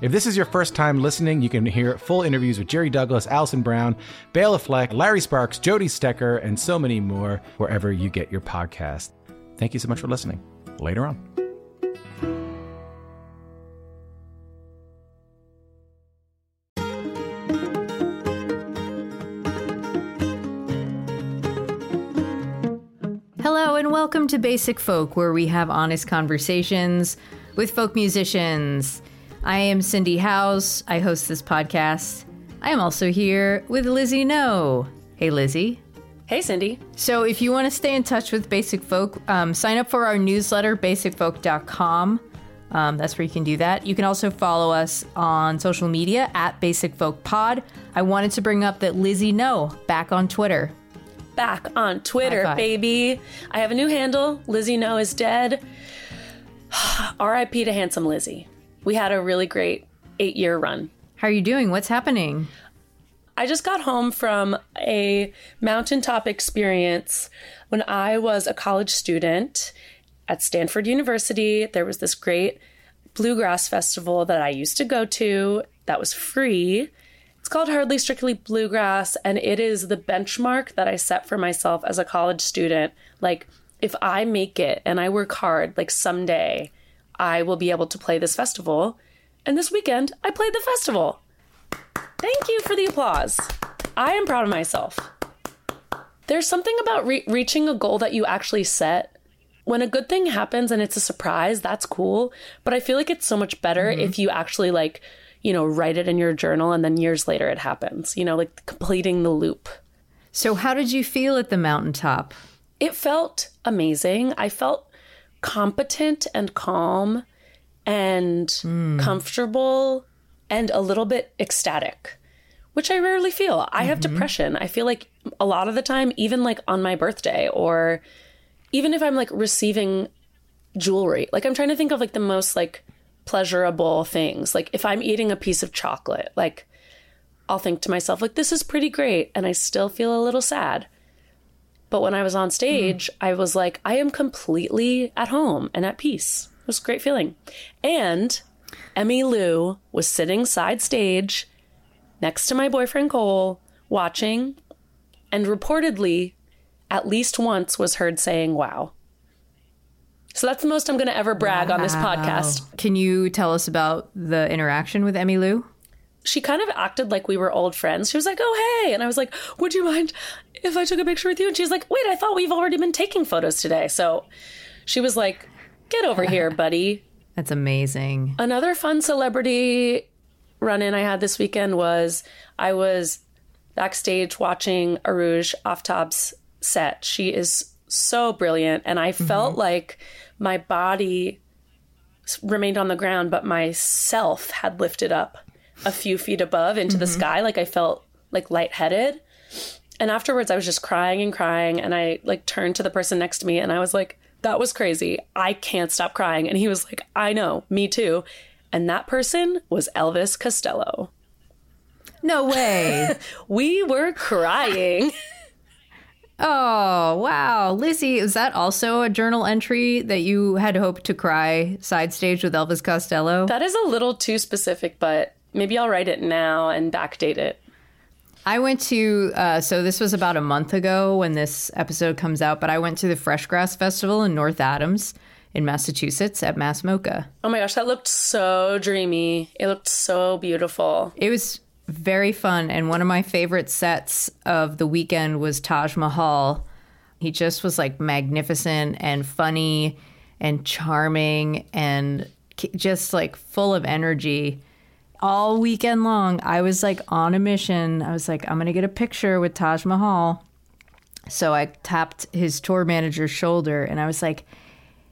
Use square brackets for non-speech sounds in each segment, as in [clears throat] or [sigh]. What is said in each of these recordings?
If this is your first time listening, you can hear full interviews with Jerry Douglas, Alison Brown, Bela Fleck, Larry Sparks, Jody Stecher, and so many more wherever you get your podcast. Thank you so much for listening. Later on. Hello, and welcome to Basic Folk, where we have honest conversations with folk musicians. I am Cindy Howes. I host this podcast. I am also here with Lizzie No. Hey, Lizzie. Hey, Cindy. So, if you want to stay in touch with Basic Folk, um, sign up for our newsletter, basicfolk.com. Um, that's where you can do that. You can also follow us on social media at Basic Folk Pod. I wanted to bring up that Lizzie No back on Twitter. Back on Twitter, baby. I have a new handle. Lizzie No is dead. [sighs] R.I.P. to handsome Lizzie. We had a really great eight year run. How are you doing? What's happening? I just got home from a mountaintop experience when I was a college student at Stanford University. There was this great bluegrass festival that I used to go to that was free. It's called Hardly Strictly Bluegrass, and it is the benchmark that I set for myself as a college student. Like, if I make it and I work hard, like someday I will be able to play this festival. And this weekend, I played the festival. Thank you for the applause. I am proud of myself. There's something about re- reaching a goal that you actually set. When a good thing happens and it's a surprise, that's cool. But I feel like it's so much better mm-hmm. if you actually like, you know, write it in your journal and then years later it happens. You know, like completing the loop. So, how did you feel at the mountaintop? It felt amazing. I felt competent and calm and comfortable and a little bit ecstatic, which I rarely feel. I have mm-hmm. depression. I feel like a lot of the time, even like on my birthday or even if I'm like receiving jewelry, like I'm trying to think of like the most like pleasurable things. Like if I'm eating a piece of chocolate, like I'll think to myself, like, this is pretty great. And I still feel a little sad. But when I was on mm-hmm. stage, I was like, I am completely at home and at peace. It was a great feeling. And Emmylou was sitting side stage next to my boyfriend Cole, watching, and reportedly, at least once was heard saying, wow. So that's the most I'm going to ever brag on this podcast. Can you tell us about the interaction with Emmylou? She kind of acted like we were old friends. She was like, "Oh, hey," and I was like, "Would you mind if I took a picture with you?" And she's like, "Wait, I thought we've already been taking photos today." So she was like, "Get over here, [laughs] buddy." That's amazing. Another fun celebrity run in I had this weekend was I was backstage watching Arooj Aftab's set. She is so brilliant, and I mm-hmm. felt like my body remained on the ground, but my self had lifted up a few feet above into the mm-hmm. sky. Like I felt like lightheaded. And afterwards, I was just crying and crying, and I like turned to the person next to me, and I was like, "That was crazy. I can't stop crying." And he was like, "I know, me too." And that person was Elvis Costello. No way. [laughs] We were crying. [laughs] oh, wow. Lizzie, is that also a journal entry that you had hoped to cry side stage with Elvis Costello? that is a little too specific, but maybe I'll write it now and backdate it. I went to, uh, so this was about a month ago when this episode comes out, but I went to the Fresh Grass Festival in North Adams in Massachusetts at MASS MoCA. Oh my gosh, that looked so dreamy. It looked so beautiful. It was very fun. And one of my favorite sets of the weekend was Taj Mahal. He just was like magnificent and funny and charming and just like full of energy. All weekend long, I was like on a mission. I was like, I'm going to get a picture with Taj Mahal. So I tapped his tour manager's shoulder and I was like,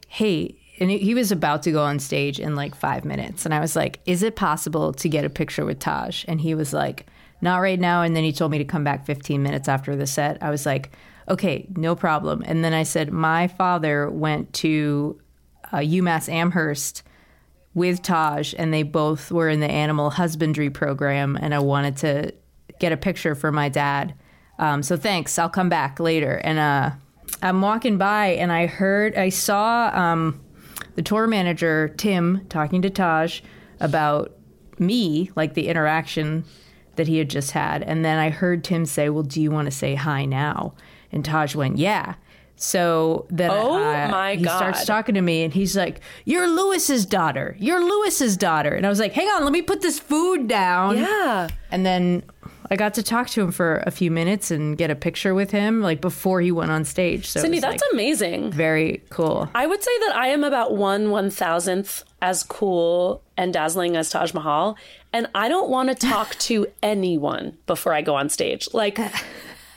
hey, and he was about to go on stage in like five minutes. And I was like, Is it possible to get a picture with Taj? And he was like, Not right now. And then he told me to come back 15 minutes after the set. I was like, Okay, no problem. And then I said, My father went to uh, UMass Amherst with Taj, and they both were in the animal husbandry program. And I wanted to get a picture for my dad. Um, so thanks. I'll come back later. And uh, I'm walking by, and I heard, I saw um, the tour manager Tim talking to Taj about me, like the interaction that he had just had. And then I heard Tim say, "Well, do you want to say hi now?" And Taj went, "Yeah." So then Oh uh, my he starts talking to me and he's like, You're Lewis's daughter. You're Lewis's daughter. And I was like, Hang on, let me put this food down. Yeah. And then I got to talk to him for a few minutes and get a picture with him, like before he went on stage. So Cindy, that's like, amazing. very cool. I would say that I am about one one thousandth as cool and dazzling as Taj Mahal, and I don't want to talk to [laughs] anyone before I go on stage. Like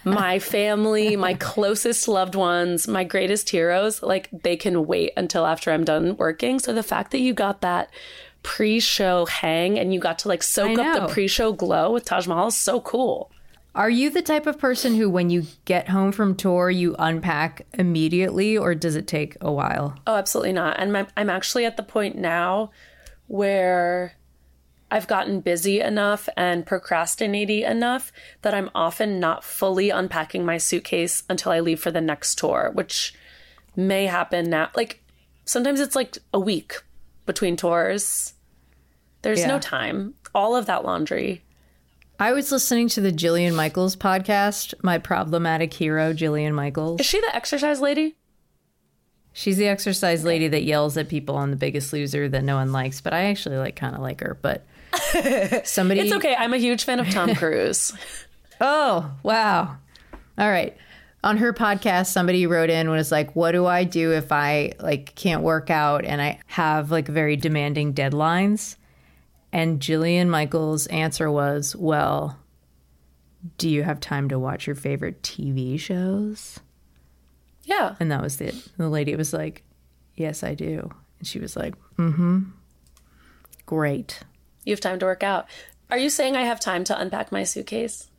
my family, my [laughs] closest loved ones, my greatest heroes, like they can wait until after I'm done working. So the fact that you got that pre-show hang and you got to like soak up the pre-show glow with Taj Mahal is so cool. Are you the type of person who, when you get home from tour, you unpack immediately, or does it take a while? Oh, absolutely not. And my, I'm actually at the point now where I've gotten busy enough and procrastinating enough that I'm often not fully unpacking my suitcase until I leave for the next tour, which may happen now. Like sometimes it's like a week between tours. There's Yeah. no time. All of that laundry. I was listening to the Jillian Michaels podcast, my problematic hero, Jillian Michaels. Is she the exercise lady? She's the exercise lady that yells at people on The Biggest Loser that no one likes, but I actually like kind of like her. But somebody, It's okay. I'm a huge fan of Tom [laughs] Cruise. Oh, wow. All right. On her podcast, somebody wrote in was like, "What do I do if I like can't work out and I have like very demanding deadlines?" And Jillian Michaels' answer was, "Well, do you have time to watch your favorite TV shows?" yeah. And that was it. The lady was like, "Yes, I do." And she was like, "Mm-hmm. Great." You have time to work out. Are you saying I have time to unpack my suitcase?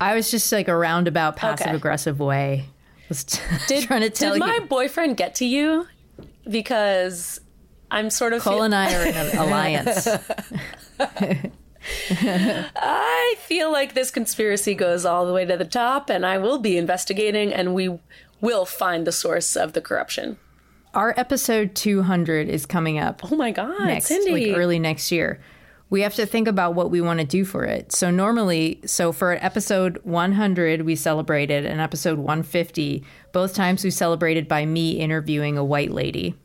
I was just like a roundabout passive Okay. aggressive way. [laughs] Was [laughs] Did, trying to tell did you. my boyfriend get to you? Because I'm sort of. Cole feel- and I are in an alliance. [laughs] I feel like this conspiracy goes all the way to the top, and I will be investigating, and we will find the source of the corruption. Our episode 200 is coming up Oh my God, next, Cindy! like early next year. We have to think about what we want to do for it. So normally, so for episode 100 we celebrated, and episode 150, both times we celebrated by me interviewing a white lady.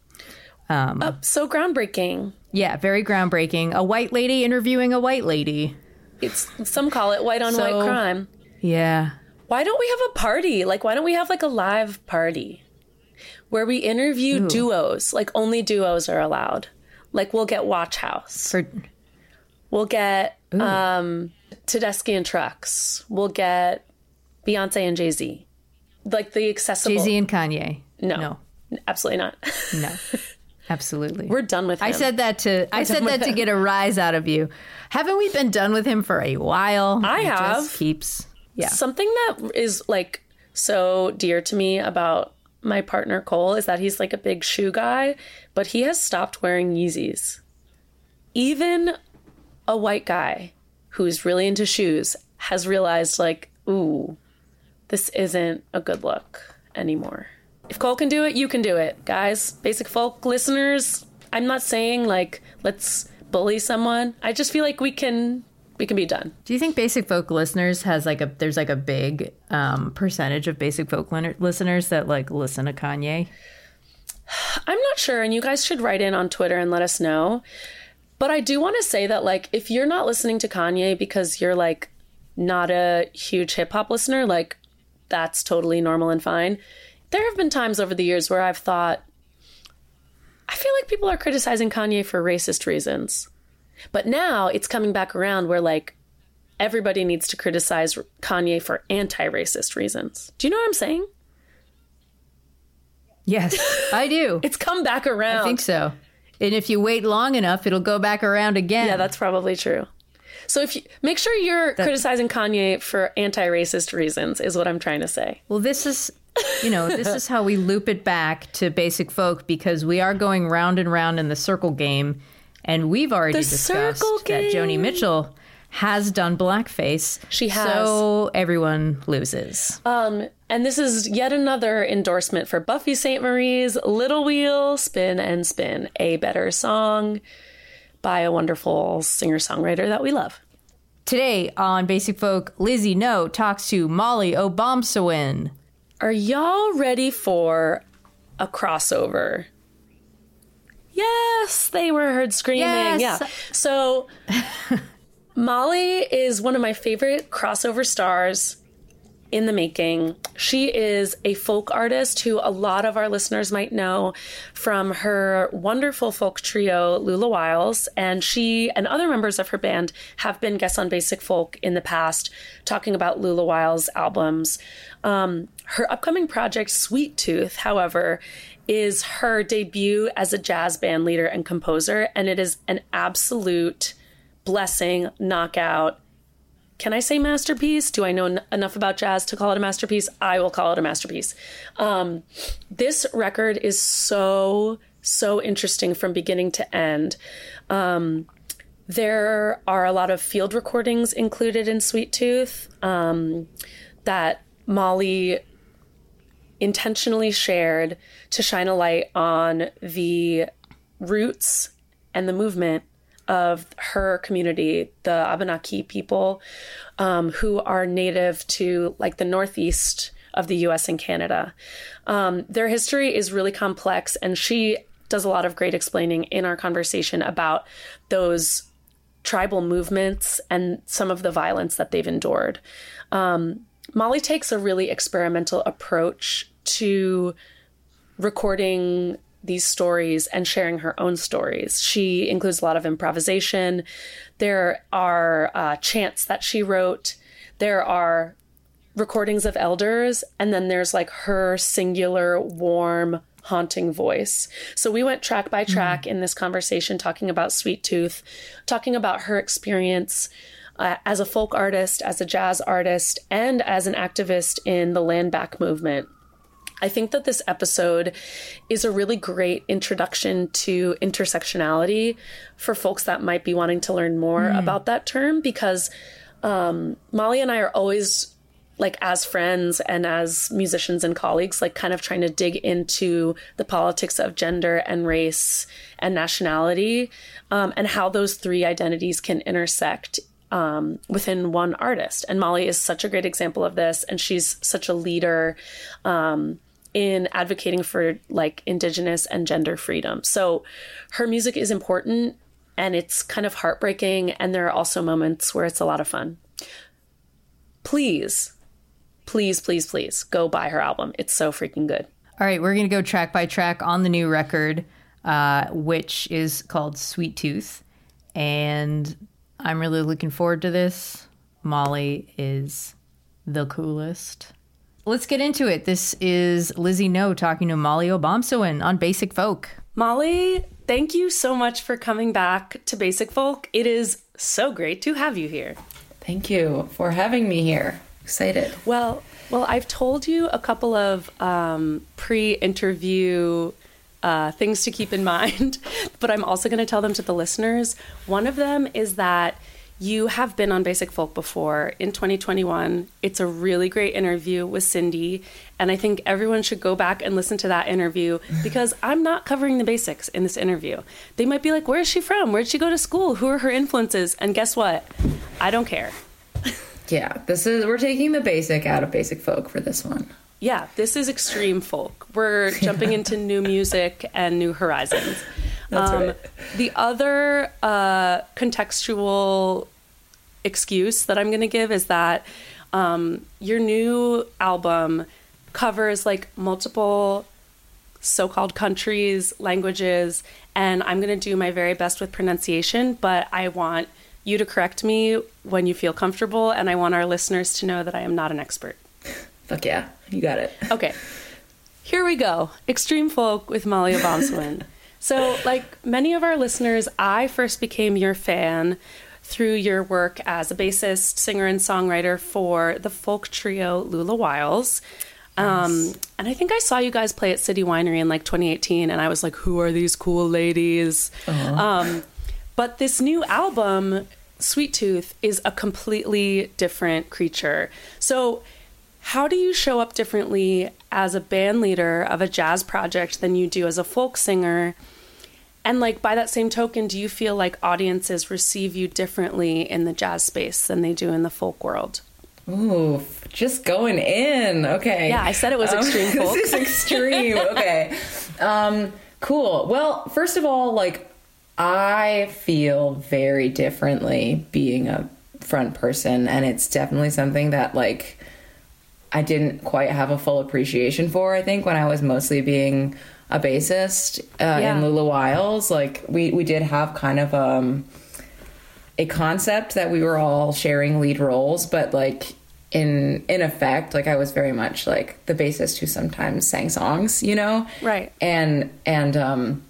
Um, oh, so groundbreaking. Yeah, very groundbreaking. A white lady interviewing a white lady. It's some call it white on So- white crime. Yeah. Why don't we have a party? Like, why don't we have like a live party where we interview duos? Like, only duos are allowed. Like, we'll get Watch House. For We'll get um, Tedeschi and Trucks. We'll get Beyonce and Jay Z. Like the accessible. Jay-Z and Kanye. no, No. absolutely not. No. [laughs] Absolutely. We're done with him. I said that to I said that to get a rise out of you. Haven't we been done with him for a while? I It have. keeps yeah. something that is like so dear to me about my partner Cole is that he's like a big shoe guy, but he has stopped wearing Yeezys. Even a white guy who's really into shoes has realized like, ooh, this isn't a good look anymore. If Cole can do it, you can do it, guys. Basic folk listeners, I'm not saying like let's bully someone. I just feel like we can we can be done. Do you think Basic Folk listeners has like a there's like a big um, percentage of Basic Folk listeners that like listen to Kanye? I'm not sure, and you guys should write in on Twitter and let us know. But I do want to say that, like, if you're not listening to Kanye because you're like not a huge hip hop listener, like, that's totally normal and fine. There have been times over the years where I've thought, I feel like people are criticizing Kanye for racist reasons. But now it's coming back around where, like, everybody needs to criticize Kanye for anti racist reasons. Do you know what I'm saying? Yes, I do. [laughs] It's come back around. I think so. And if you wait long enough, it'll go back around again. Yeah, that's probably true. So if you make sure you're criticizing Kanye for anti-racist reasons is what I'm trying to say. Well, this is, you know, this is how we loop it back to basic folk because we are going round and round in the circle game, and we've already The discussed that Joni. Mitchell has done blackface. She has. So everyone loses. Um, and this is yet another endorsement for Buffy Sainte-Marie's Little Wheel, Spin and Spin, a better song by a wonderful singer-songwriter that we love. Today on Basic Folk, Lizzie No talks to Mali Obomsawin. Are y'all ready for a crossover? Yes, they were heard screaming. Yes. Yeah. So [laughs] Mali is one of my favorite crossover stars in the making. She is a folk artist who a lot of our listeners might know from her wonderful folk trio, Lula Wiles. And she and other members of her band have been guests on Basic Folk in the past, talking about Lula Wiles' albums. Um, her upcoming project, Sweet Tooth, however, is her debut as a jazz band leader and composer. And it is an absolute blessing, knockout, can I say masterpiece? Do I know n- enough about jazz to call it a masterpiece? I will call it a masterpiece. Um, this record is so, so interesting from beginning to end. Um, there are a lot of field recordings included in Sweet Tooth um, that Mali intentionally shared to shine a light on the roots and the movement of her community, the Abenaki people, um, who are native to like the northeast of the US and Canada. Um, their history is really complex, and she does a lot of great explaining in our conversation about those tribal movements and some of the violence that they've endured. Um, Mali takes a really experimental approach to recording these stories and sharing her own stories. She includes a lot of improvisation. There are uh, chants that she wrote. There are recordings of elders, and then there's like her singular, warm, haunting voice. So we went track by track in this conversation, talking about Sweet Tooth, talking about her experience. Uh, as a folk artist, as a jazz artist, and as an activist in the land back movement. I think that this episode is a really great introduction to intersectionality for folks that might be wanting to learn more about that term because um, Mali and I are always like as friends and as musicians and colleagues like kind of trying to dig into the politics of gender and race and nationality um, and how those three identities can intersect um, within one artist. And Mali is such a great example of this, and she's such a leader um, in advocating for like indigenous and gender freedom. So her music is important and it's kind of heartbreaking, and there are also moments where it's a lot of fun. Please, please, please, please go buy her album. It's so freaking good. All right, we're going to go track by track on the new record, uh, which is called Sweet Tooth. And I'm really looking forward to this. Mali is the coolest. Let's get into it. This is Lizzie No talking to Mali Obomsawin on Basic Folk. Mali, thank you so much for coming back to Basic Folk. It is so great to have you here. Thank you for having me here. Excited. Well, well, I've told you a couple of um, pre-interview uh, things to keep in [laughs] mind, but I'm also going to tell them to the listeners. One of them is that you have been on Basic Folk before in 2021. It's a really great interview with Cindy, and I think everyone should go back and listen to that interview because I'm not covering the basics in this interview. They might be like, "Where is she from? Where did she go to school? Who are her influences?" And guess what? I don't care. [laughs] Yeah, this is we're taking the basic out of basic folk for this one. Yeah, this is extreme folk. We're [laughs] jumping into new music and new horizons. That's right. The other uh, contextual excuse that I'm going to give is that um, your new album covers like multiple so-called countries, languages, and I'm going to do my very best with pronunciation, but I want you to correct me when you feel comfortable and I want our listeners to know that I am not an expert. Fuck yeah, you got it. Okay. here we go. Extreme folk with Mali Obomsawin. so, like many of our listeners, I first became your fan through your work as a bassist, singer, and songwriter for the folk trio Lula Wiles. Um, and I think I saw you guys play at City Winery in like 2018, and I was like, "Who are these cool ladies?" Um, but this new album, Sweet Tooth, is a completely different creature. So, how do you show up differently as a band leader of a jazz project than you do as a folk singer? And like by that same token, do you feel like audiences receive you differently in the jazz space than they do in the folk world? Ooh, just going in. Okay. Yeah, I said it was Um, [laughs] extreme folk. this is extreme. okay. Um, cool. Well, first of all, like I feel very differently being a front person, and it's definitely something that like I didn't quite have a full appreciation for. I think when I was mostly being a bassist uh, Yeah. in Lula Wiles, like we we did have kind of um a concept that we were all sharing lead roles, but like in in effect, like I was very much like the bassist who sometimes sang songs, you know? Right. And and um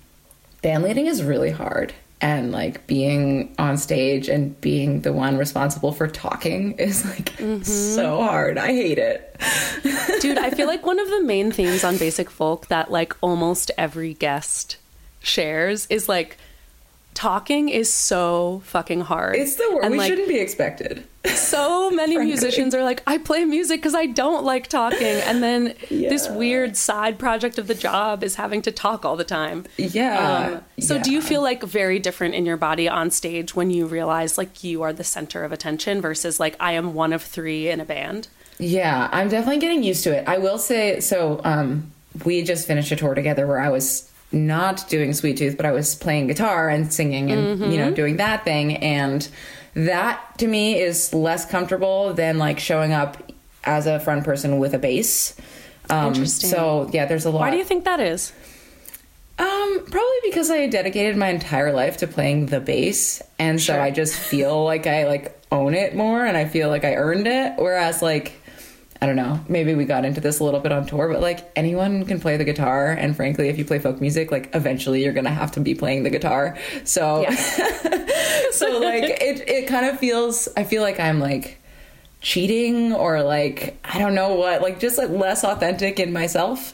band leading is really hard. And like being on stage and being the one responsible for talking is like mm-hmm. so hard. I hate it. [laughs] Dude, I feel like one of the main themes on Basic Folk that like almost every guest shares is like talking is so fucking hard. It's the worst. And, We like, shouldn't be expected. So many musicians are like, I play music because I don't like talking. And then this weird side project of the job is having to talk all the time. Yeah. Um, so do you feel like very different in your body on stage when you realize like you are the center of attention versus like I am one of three in a band? Yeah, I'm definitely getting used to it. I will say so um we just finished a tour together where I was not doing Sweet Tooth, but I was playing guitar and singing and you know doing that thing and that to me is less comfortable than like showing up as a front person with a bass. Um, Interesting. So yeah, there's a lot. Why do you think that is? Um, probably because I dedicated my entire life to playing the bass, and so I just feel like I like own it more, and I feel like I earned it. Whereas, like, I don't know, maybe we got into this a little bit on tour, but like anyone can play the guitar, and frankly, if you play folk music, like eventually you're gonna have to be playing the guitar. So, [laughs] so like it it kind of feels. I feel like I'm like cheating or like I don't know what, like just like less authentic in myself.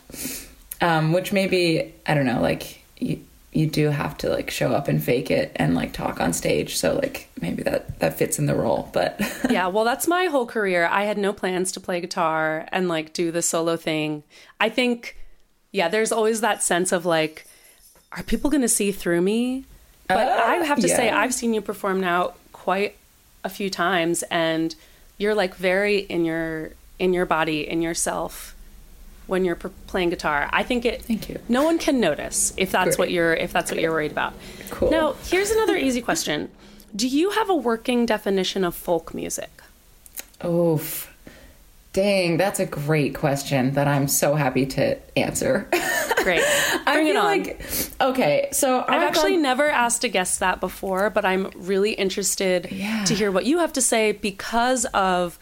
Um, which maybe I don't know, like you you do have to like show up and fake it and like talk on stage. So like maybe that that fits in the role, but [laughs] yeah, well, that's my whole career. I had no plans to play guitar and like do the solo thing. I think, yeah, there's always that sense of like, are people going to see through me? But Uh, I have to say. I've seen you perform now quite a few times, and you're like very in your in your body, in yourself when you're playing guitar. I think it. Thank you. No one can notice if that's what you're if that's what you're worried about. Cool. Now, here's another easy question. Do you have a working definition of folk music? oof. Dang, that's a great question that I'm so happy to answer. Great. [laughs] I Bring it feel on. like okay, so I've actually never asked a guest that before, but I'm really interested Yeah. to hear what you have to say because of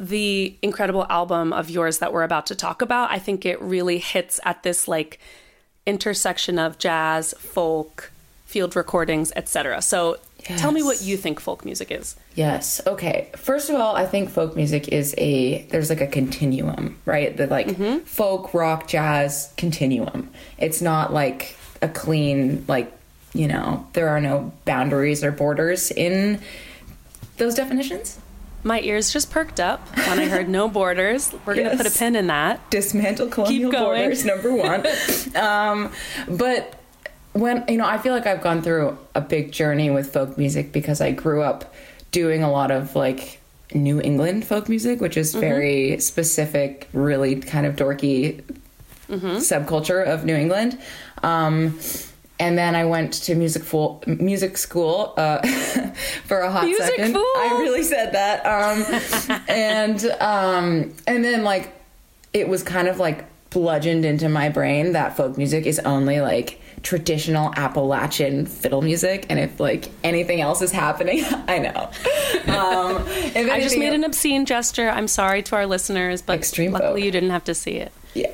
the incredible album of yours that we're about to talk about. I think it really hits at this like intersection of jazz, folk, field recordings, etc. So tell me what you think folk music is. Yes. Okay. First of all, I think folk music is a there's like a continuum, right? The like mm-hmm. folk, rock, jazz continuum. It's not like a clean like, you know, there are no boundaries or borders in those definitions. My ears just perked up when I heard no borders. We're going to put a pin in that. dismantle colonial borders number one. [laughs] Um, but when you know i feel like i've gone through a big journey with folk music because i grew up doing a lot of like new england folk music which is very specific really kind of dorky subculture of new england. Um, and then I went to music music school uh, [laughs] for a hot Music second. fool. I really said that. Um, [laughs] and um, and then like it was kind of like bludgeoned into my brain that folk music is only like traditional Appalachian fiddle music, and if like anything else is happening, [laughs] I know. Um, I just made an obscene gesture. I'm sorry to our listeners, but luckily folk. you didn't have to see it. yeah.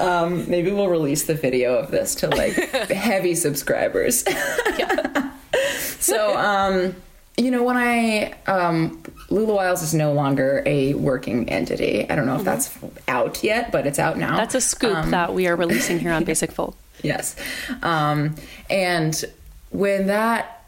Um, maybe we'll release the video of this to like [laughs] heavy subscribers. [laughs] so, um, you know, when I um, Lula Wiles is no longer a working entity. I don't know if that's out yet, but it's out now. That's a scoop that we are releasing here on [laughs] Basic Folk. Yes. Um, and when that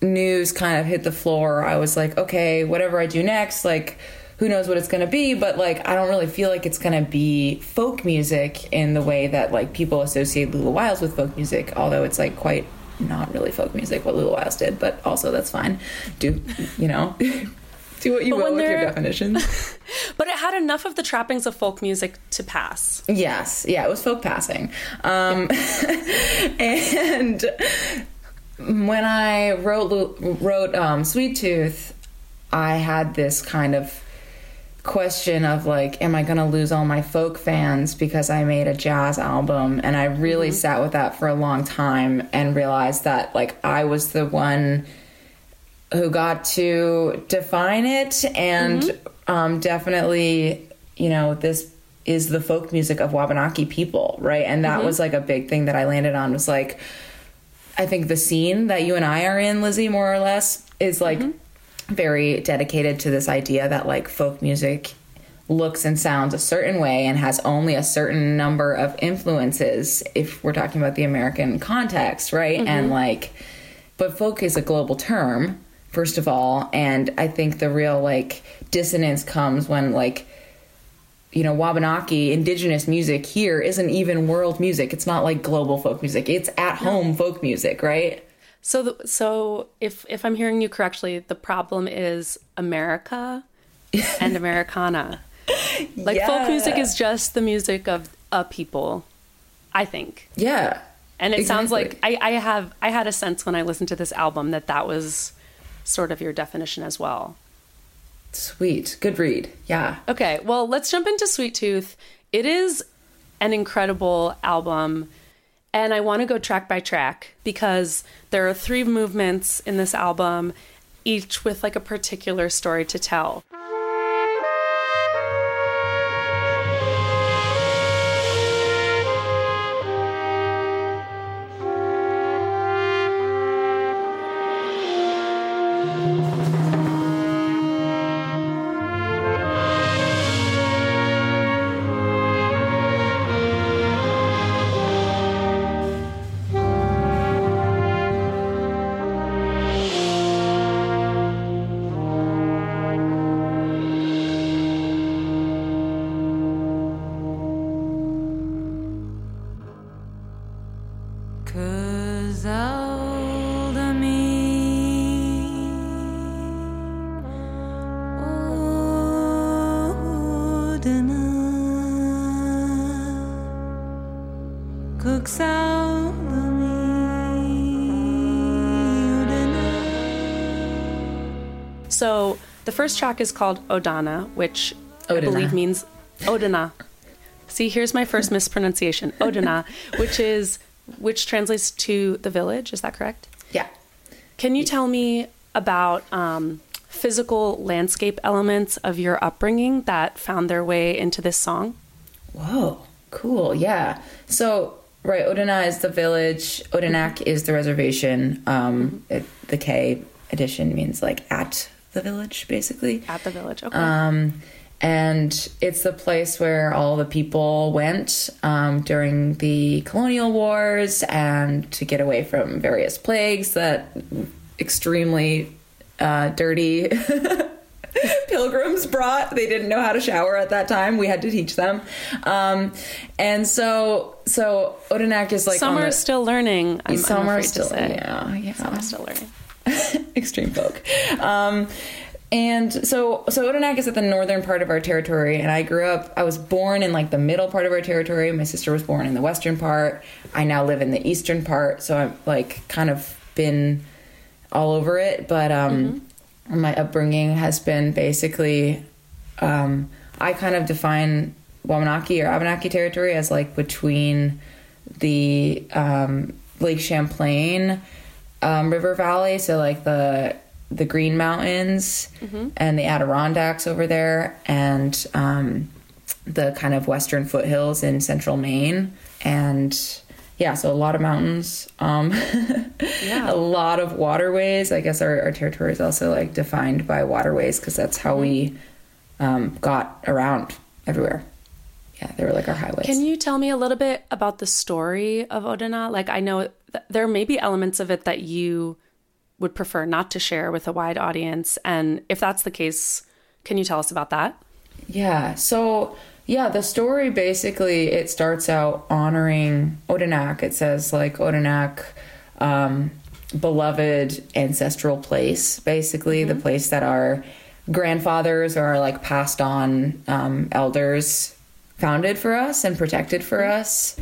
news kind of hit the floor, I was like, okay, whatever I do next, like, who knows what it's going to be, but like, I don't really feel like it's going to be folk music in the way that like people associate Lula Wiles with folk music, although it's like quite not really folk music what Lula Wiles did, but also that's fine. Do, you know, [laughs] do what you But will with your definitions. [laughs] But it had enough of the trappings of folk music to pass. Yes, yeah, it was folk passing. Um, [laughs] and when I wrote wrote um, Sweet Tooth, I had this kind of question of like, am I going to lose all my folk fans because I made a jazz album? And I really mm-hmm. sat with that for a long time and realized that like I was the one who got to define it. And mm-hmm. um, definitely you know this is the folk music of wabanaki people right? And that mm-hmm. was like a big thing that i landed on was like i think the scene that you and i are in lizzie more or less is like very dedicated to this idea that like folk music looks and sounds a certain way and has only a certain number of influences if we're talking about the american context right? And mm-hmm. like but folk is a global term first of all and i think the real like dissonance comes when like you know wabanaki indigenous music here isn't even world music. It's not like global folk music. It's at home folk music right So, the, so if if I'm hearing you correctly, the problem is America [laughs] and Americana. Like folk music is just the music of a people, I think. yeah And it sounds like I, I have I had a sense when I listened to this album that that was sort of your definition as well. sweet good read yeah Okay, well, let's jump into Sweet Tooth. It is an incredible album, and I want to go track by track because there are three movements in this album, each with like a particular story to tell. First track is called Odana, which I believe means Odana. See, here's my first mispronunciation. Odana, [laughs] which is which translates to the village. Is that correct? yeah Can you tell me about um, physical landscape elements of your upbringing that found their way into this song? Whoa, cool. Yeah. So, right, Odana is the village, Odanak is the reservation. Um, it, the K edition means like at the village, basically. At the village. Okay. Um, and it's the place where all the people went um, during the colonial wars and to get away from various plagues that extremely uh, dirty [laughs] pilgrims brought. They didn't know how to shower at that time. We had to teach them. Um, and so, so Odanak is like some are the, still learning. I'm, some I'm are still, yeah, yeah Some are still learning. [laughs] extreme folk. Um, and so, so Odanak is at the northern part of our territory, and I grew up. I was born in like the middle part of our territory. My sister was born in the western part. I now live in the eastern part, so I'm like kind of been all over it. But um, my upbringing has been basically, um, I kind of define Wabanaki or Abenaki territory as like between the um, Lake Champlain um, River Valley, so like the the Green Mountains and the Adirondacks over there, and um, the kind of western foothills in central Maine. And yeah, so a lot of mountains, um, [laughs] a lot of waterways. I guess our, our territory is also like defined by waterways because that's how we um, got around everywhere. Yeah, they were like our highways. Can you tell me a little bit about the story of Odana? Like, I know th- there may be elements of it that you would prefer not to share with a wide audience. And if that's the case, can you tell us about that? Yeah. So yeah, the story basically it starts out honoring Odanak. It says like Odanak, um, beloved ancestral place, basically the place that our grandfathers or our like passed on um, elders founded for us and protected for us,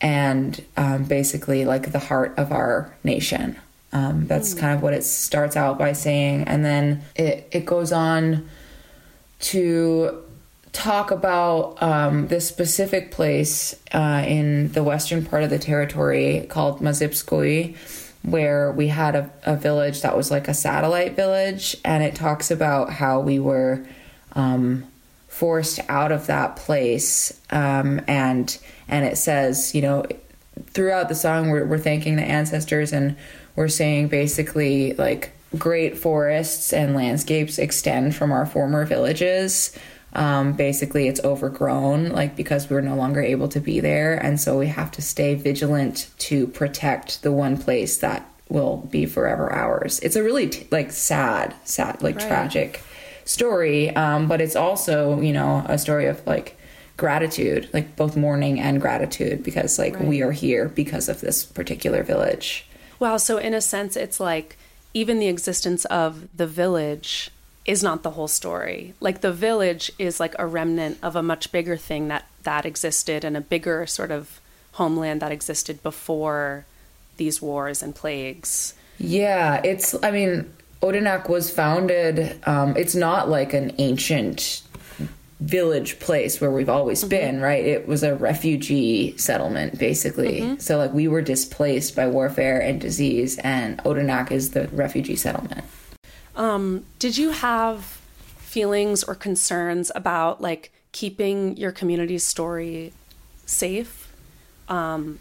and um, basically like the heart of our nation. Um, that's kind of what it starts out by saying, and then it it goes on to talk about um, this specific place uh, in the western part of the territory called Mazipskoi, where we had a, a village that was like a satellite village, and it talks about how we were um, forced out of that place, um, and and it says, you know, throughout the song we're, we're thanking the ancestors and we're saying basically like great forests and landscapes extend from our former villages. Um, basically it's overgrown like because we're no longer able to be there. And so we have to stay vigilant to protect the one place that will be forever ours. It's a really t- like sad sad like tragic story um, but it's also you know a story of like gratitude like both mourning and gratitude because like we are here because of this particular village Wow. So, in a sense, it's like even the existence of the village is not the whole story. Like the village is like a remnant of a much bigger thing that that existed and a bigger sort of homeland that existed before these wars and plagues. Yeah, it's. I mean, Odanak was founded. Um, it's not like an ancient village place where we've always been, right? It was a refugee settlement, basically. So, like, we were displaced by warfare and disease, and Odanak is the refugee settlement. Um, did you have feelings or concerns about like keeping your community's story safe, um,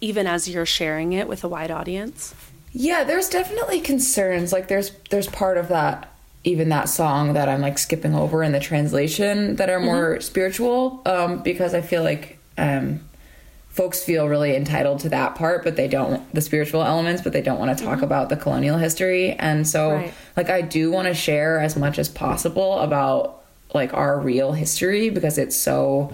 even as you're sharing it with a wide audience? Yeah, there's definitely concerns. Like, there's there's part of that. Even that song that I'm like skipping over in the translation that are more spiritual, um, because I feel like um, folks feel really entitled to that part, but they don't the spiritual elements, but they don't want to talk about the colonial history. And so, Right. like, I do want to share as much as possible about like our real history because it's so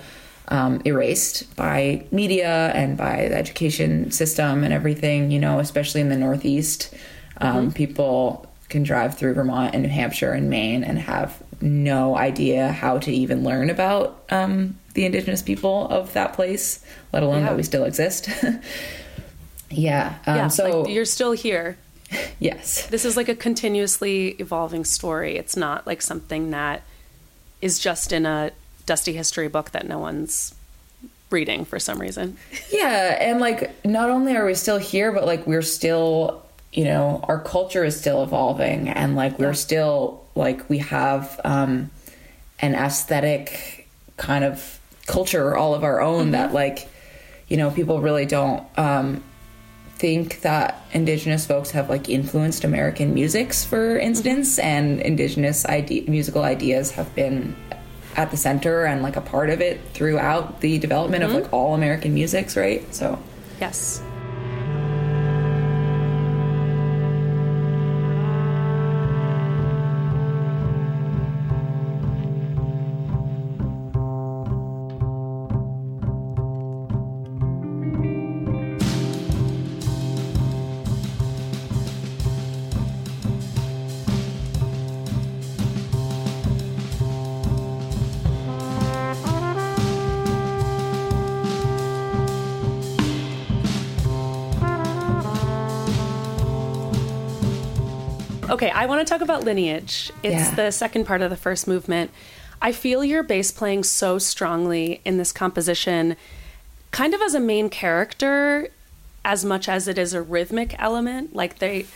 um, erased by media and by the education system and everything. You know, especially in the Northeast, um, people can drive through Vermont and New Hampshire and Maine and have no idea how to even learn about um, the indigenous people of that place, let alone Yeah. that we still exist. [laughs] yeah. Um, yeah. so like you're still here. [laughs] yes. This is like a continuously evolving story. It's not like something that is just in a dusty history book that no one's reading for some reason. Yeah, and like not only are we still here, but like we're still, you know, our culture is still evolving and like we're still like we have um an aesthetic kind of culture all of our own that like you know, people really don't um think that indigenous folks have like influenced American musics, for instance, and indigenous ide- musical ideas have been at the center and like a part of it throughout the development of mm-hmm. like all American musics, right? So Yes. Okay, I want to talk about lineage. It's Yeah. the second part of the first movement. I feel your bass playing so strongly in this composition, kind of as a main character, as much as it is a rhythmic element. Like they,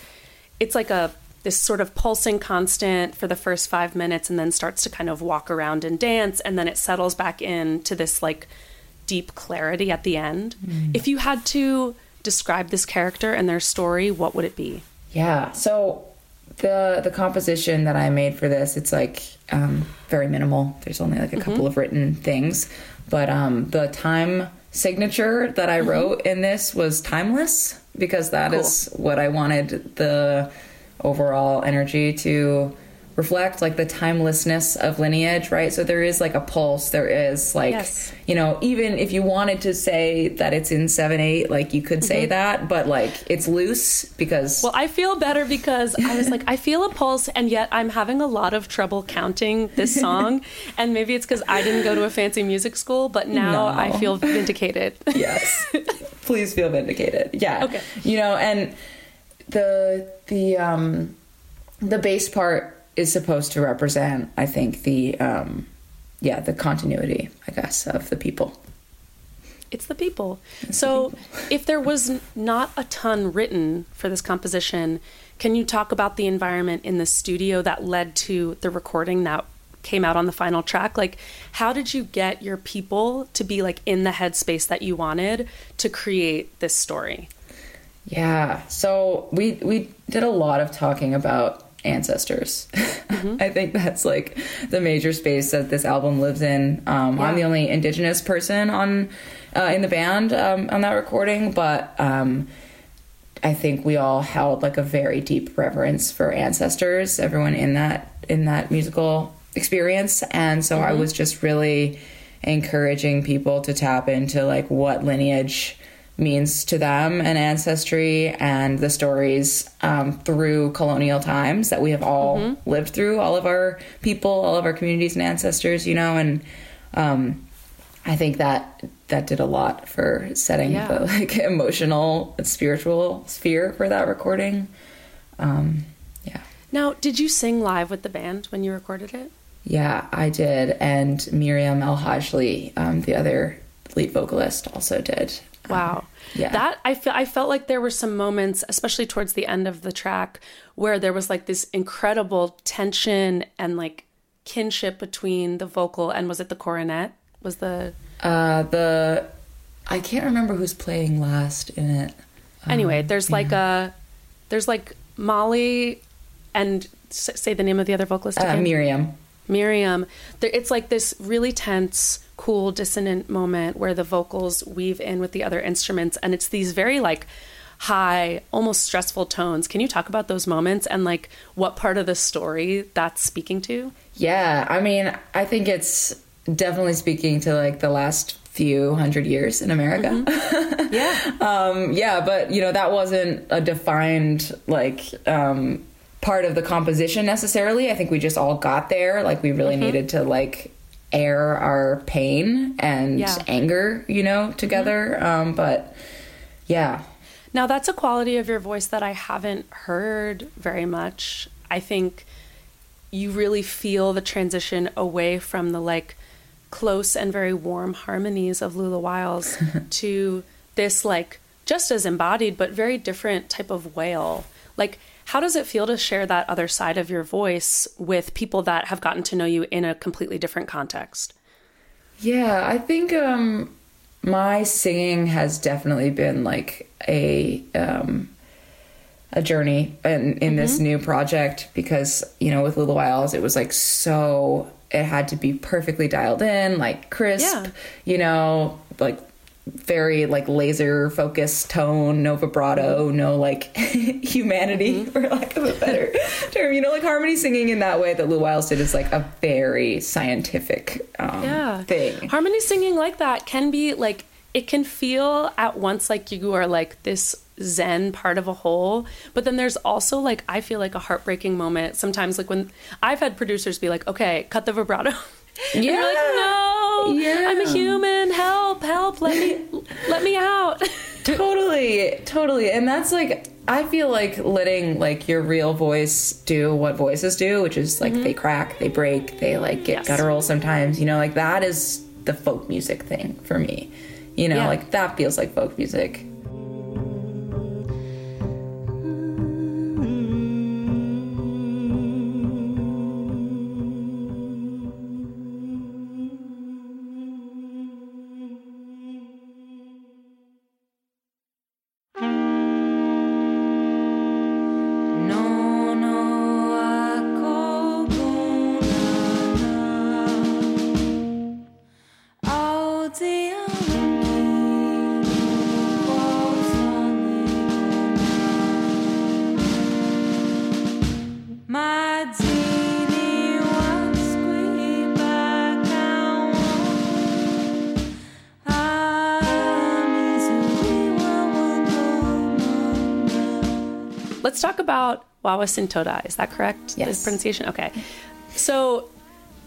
it's like a this sort of pulsing constant for the first five minutes and then starts to kind of walk around and dance and then it settles back into this like deep clarity at the end. Mm. If you had to describe this character and their story, what would it be? Yeah. So the the composition that I made for this, it's like um, very minimal. There's only like a couple of written things, but um, the time signature that I wrote in this was timeless because that is what I wanted the overall energy to reflect like the timelessness of lineage right so there is like a pulse there is like Yes. you know even if you wanted to say that it's in 7-8 like you could say that but like it's loose because Well, I feel better because I was like, I feel a pulse, and yet I'm having a lot of trouble counting this song. [laughs] and maybe it's because I didn't go to a fancy music school, but now No. I feel vindicated. [laughs] yes please feel vindicated yeah Okay. you know and the the um the bass part is supposed to represent i think the um yeah the continuity i guess of the people It's the people. So, if there was not a ton written for this composition, can you talk about the environment in the studio that led to the recording that came out on the final track? Like, how did you get your people to be like in the headspace that you wanted to create this story? Yeah. So we we did a lot of talking about ancestors. [laughs] I think that's like the major space that this album lives in. Um, I'm the only Indigenous person on uh, in the band um, on that recording, but um, I think we all held like a very deep reverence for ancestors. Everyone in that in that musical experience, and so I was just really encouraging people to tap into like what lineage means to them and ancestry and the stories um, through colonial times that we have all lived through all of our people all of our communities and ancestors you know and um, i think that that did a lot for setting Yeah. the [laughs] like emotional and spiritual sphere for that recording. Um, yeah. Now, did you sing live with the band when you recorded it? yeah i did. And Miriam Elhajli um, the other lead vocalist also did Wow. yeah. That I feel I felt like there were some moments, especially towards the end of the track, where there was like this incredible tension and like kinship between the vocal and was it the cornet? Was the Uh, the I can't remember who's playing last in it. anyway? There's like a there's like Mali and say the name of the other vocalist Uh. Miriam. Miriam. There, it's like this really tense, cool, dissonant moment where the vocals weave in with the other instruments, and it's these very like high, almost stressful tones. Can you talk about those moments and like what part of the story that's speaking to? Yeah, I mean, I think it's definitely speaking to like the last few hundred years in America. [laughs] Yeah. um, yeah, but you know that wasn't a defined like um, part of the composition necessarily. I think we just all got there. Like we really needed to like air our pain and Yeah. anger, you know, together. Um, but yeah, Now, that's a quality of your voice that I haven't heard very much. I think you really feel the transition away from the like close and very warm harmonies of Lula Wiles [laughs] to this like just as embodied but very different type of wail. Like how does it feel to share that other side of your voice with people that have gotten to know you in a completely different context? Yeah, I think um my singing has definitely been like a um a journey in in this new project because you know with Lula Wiles it was like so it had to be perfectly dialed in like crisp Yeah. you know like very like laser focused tone no vibrato no like [laughs] humanity for lack of a better term you know like harmony singing in that way that Lula Wiles did is like a very scientific um, yeah. thing Harmony singing like that can be like it can feel at once like you are like this zen part of a whole, but then there's also like I feel like a heartbreaking moment sometimes like when I've had producers be like, "Okay, cut the vibrato." [laughs] And you're like, Yeah. "No. Yeah. I'm a human. Help, help. Let me let me out." [laughs] totally totally and that's like i feel like letting like your real voice do what voices do which is like mm-hmm. they crack they break they like get Yes. guttural sometimes you know like that is the folk music thing for me you know Yeah. like that feels like folk music Wawasintoda. Is that correct? Yes. The pronunciation? Okay. So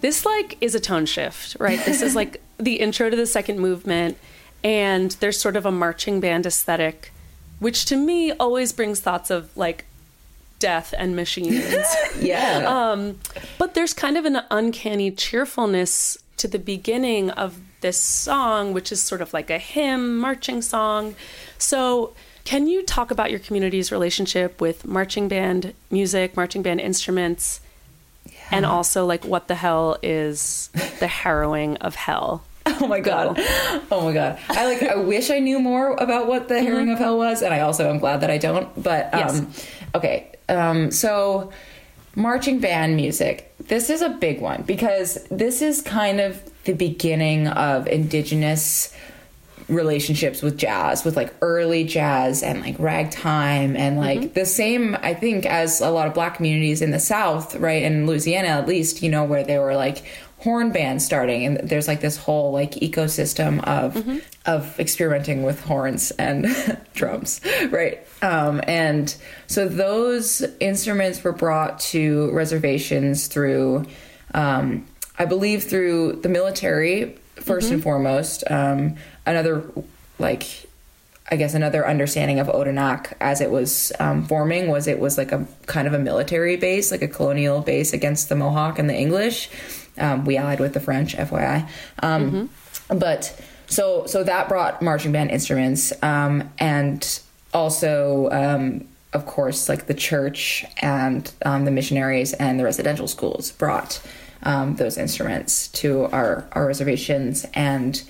this like is a tone shift, right? This is like [laughs] the intro to the second movement, and there's sort of a marching band aesthetic, which to me always brings thoughts of like death and machines. [laughs] Yeah. [laughs] Um, but there's kind of an uncanny cheerfulness to the beginning of this song, which is sort of like a hymn, marching song. So, can you talk about your community's relationship with marching band music, marching band instruments, and also like what the hell is the harrowing of hell? [laughs] Oh my god. Oh my god. I like I wish I knew more about what the herring of hell was and I also am glad that I don't. But um okay. Um so marching band music. This is a big one because this is kind of the beginning of indigenous relationships with jazz with like early jazz and like ragtime and like the same i think as a lot of black communities in the south right in louisiana at least you know where they were like horn bands starting and there's like this whole like ecosystem of of experimenting with horns and [laughs] drums right? Um and so those instruments were brought to reservations through um i believe through the military 1st and foremost. Um another like I guess another understanding of Odanak as it was um, forming was it was like a kind of a military base, like a colonial base against the Mohawk and the English. Um, we allied with the French, FYI. Um, But so so that brought marching band instruments, um, and also um, of course like the church and um, the missionaries and the residential schools brought um, those instruments to our our reservations and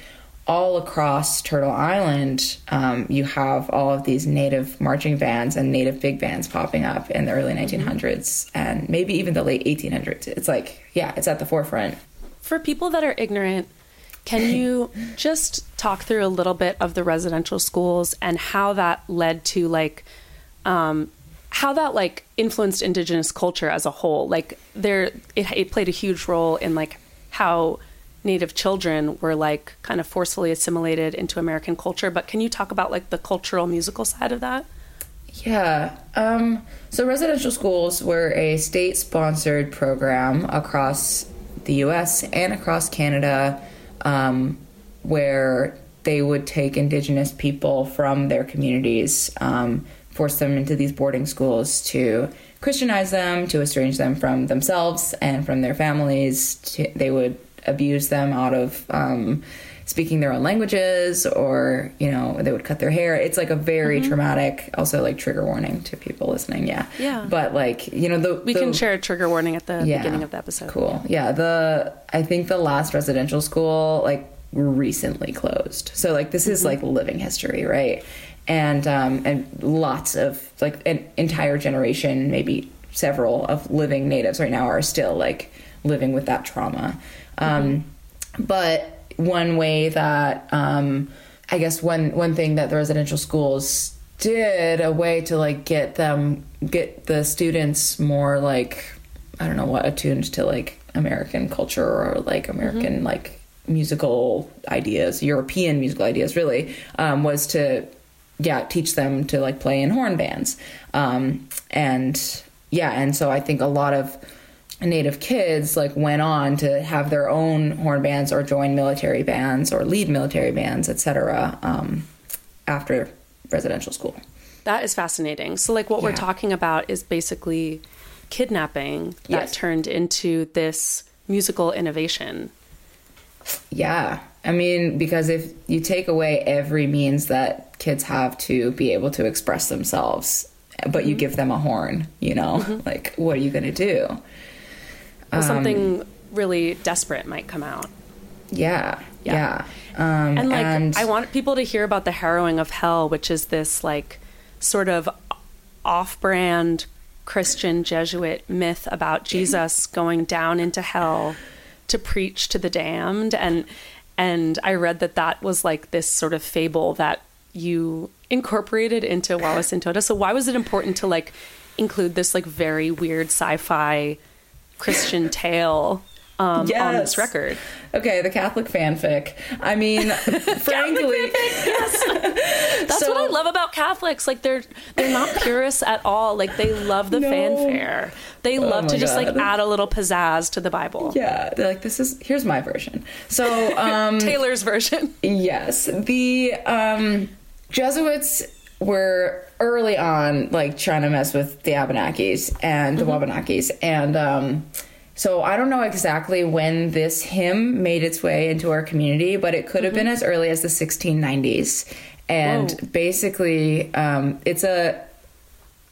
all across Turtle Island, um, you have all of these native marching bands and native big bands popping up in the early 1900s and maybe even the late 1800s. It's like, yeah, it's at the forefront. For people that are ignorant, can [laughs] you just talk through a little bit of the residential schools and how that led to like um, how that like influenced indigenous culture as a whole? Like there, it, it played a huge role in like how native children were like kind of forcefully assimilated into American culture. But can you talk about like the cultural musical side of that? Yeah. Um, so residential schools were a state sponsored program across the US and across Canada um, where they would take Indigenous people from their communities, um, force them into these boarding schools to Christianize them, to estrange them from themselves and from their families. To, they would abuse them out of. Um, speaking their own languages or you know they would cut their hair. It's like a very traumatic also like trigger warning to people listening yeah. Yeah. but like you know the We the- can share a trigger warning at the yeah, beginning of the episode. cool. Yeah the i think the last residential school like recently closed. So like this is like living history right? And um and lots of like an entire generation maybe several of living natives right now are still like living with that trauma. Um but one way that um i guess one one thing that the residential schools did a way to like get them get the students more like i don't know what attuned to like american culture or like american like musical ideas european musical ideas really um was to yeah teach them to like play in horn bands. Um and yeah and so i think a lot of native kids like went on to have their own horn bands or join military bands or lead military bands etc um, after residential school That is fascinating. So, like, what we're talking about is basically kidnapping that Yes. turned into this musical innovation. yeah i mean because if you take away every means that kids have to be able to express themselves but you mm-hmm. give them a horn you know mm-hmm. like what are you going to do Well, um, something really desperate might come out. yeah Yeah. yeah, Um, And, like, and- I want people to hear about the harrowing of hell, which is this, like, sort of off brand Christian Jesuit myth about Jesus going down into hell to preach to the damned. And, and I read that that was like this sort of fable that you incorporated into Wawasintoda. So why was it important to like include this like very weird sci-fi Christian tale um, on this record. Okay, the Catholic fanfic. I mean, [laughs] frankly, yes. [laughs] That's So- what I love about Catholics. Like they're they're not [laughs] purists at all. Like they love the No. fanfare. They love my to just like add a little pizzazz to the Bible. yeah, they're like this is here's my version. So, um, Taylor's version. Yes, the um, Jesuits were early on like trying to mess with the Abenakis and the Wabanakis, and um, so I don't know exactly when this hymn made its way into our community, but it could have been as early as the 1690s, and Whoa. basically, um, it's a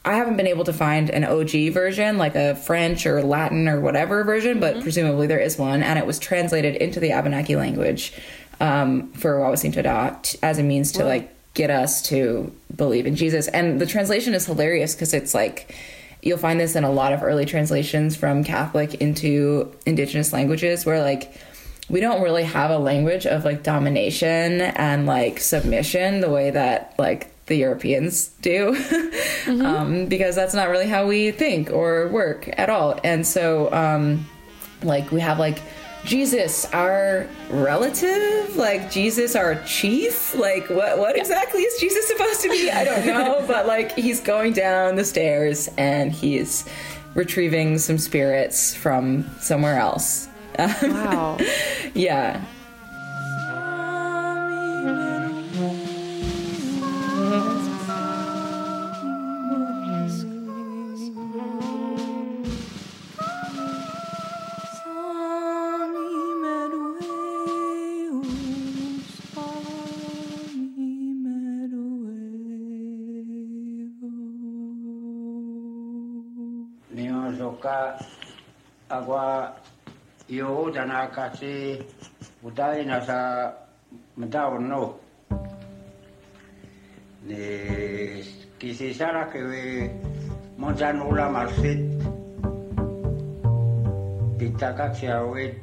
I haven't been able to find an OG version, like a French or Latin or whatever version, but presumably there is one, and it was translated into the Abenaki language um, for Wawasing to adopt as a means to like get us to believe in Jesus. And the translation is hilarious because it's like you'll find this in a lot of early translations from Catholic into Indigenous languages, where like we don't really have a language of like domination and like submission the way that like the Europeans do, [laughs] um, because that's not really how we think or work at all. And so, um, like, we have like Jesus, our relative, like Jesus, our chief. Like, what what exactly is Jesus supposed to be? I don't [laughs] know, but like, he's going down the stairs and he's retrieving some spirits from somewhere else. [laughs] Wow. Yeah. Niozoka agua yo dana kasi utai nasa madaw no. Ni kisi sara ke we monjan ula marsit. Pitaka sia wit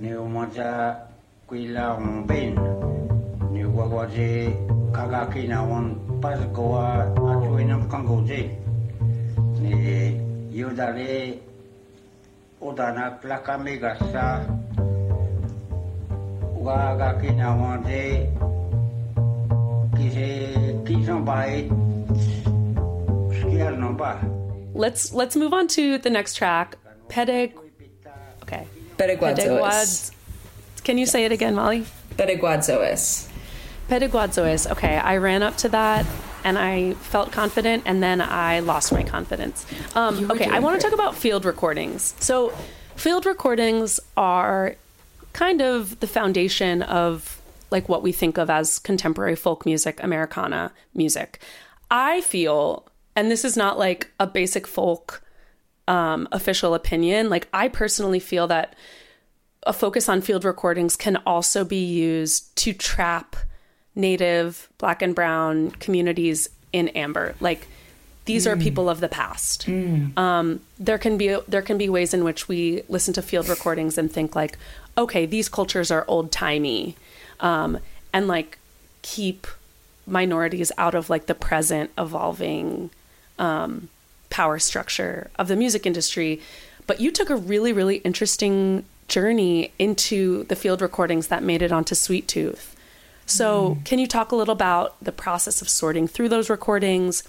ni umonja kuila umbin. Ni wawaje kagaki na on pas goa atuinam kangoje. ni yudare udana plaka megasa waga kina wande kise kison bai skial no ba let's let's move on to the next track. Pedig. Okay. Pereguadzois. Pediguads. Can you say it again, Mali? Pereguadzois. Pediguadzois. Okay, I ran up to that and I felt confident, and then I lost my confidence. Um, okay, I want to talk about field recordings. So, field recordings are kind of the foundation of like what we think of as contemporary folk music, Americana music. I feel, and this is not like a basic folk um, official opinion, like I personally feel that a focus on field recordings can also be used to trap native black and brown communities in amber like these are people of the past um, there can be there can be ways in which we listen to field recordings and think like okay these cultures are old timey um, and like keep minorities out of like the present evolving um, power structure of the music industry. But you took a really, really interesting journey into the field recordings that made it onto Sweet Tooth. So, can you talk a little about the process of sorting through those recordings,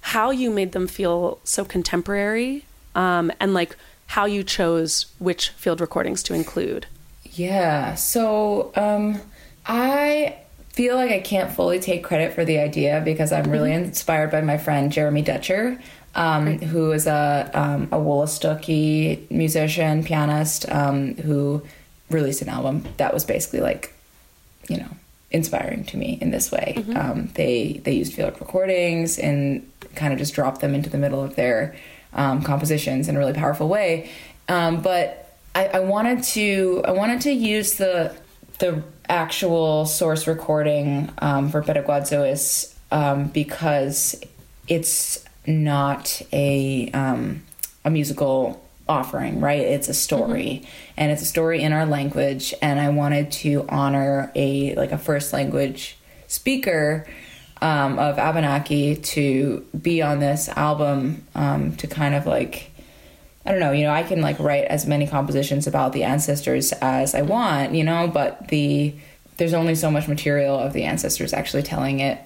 how you made them feel so contemporary, um, and like how you chose which field recordings to include? Yeah. So um, I feel like I can't fully take credit for the idea because I'm really inspired by my friend Jeremy Dutcher, um, who is a um, a musician, pianist, um, who released an album that was basically like, you know, inspiring to me in this way. Um, they they used field recordings and kind of just dropped them into the middle of their um, compositions in a really powerful way. Um, but I, I wanted to I wanted to use the the actual source recording um, for Pedagogozois um, because it's not a um, a musical offering, right? It's a story, and it's a story in our language. And I wanted to honor a like a first language speaker um, of Abenaki to be on this album um, to kind of like I don't know, you know, I can like write as many compositions about the ancestors as I want, you know, but the there's only so much material of the ancestors actually telling it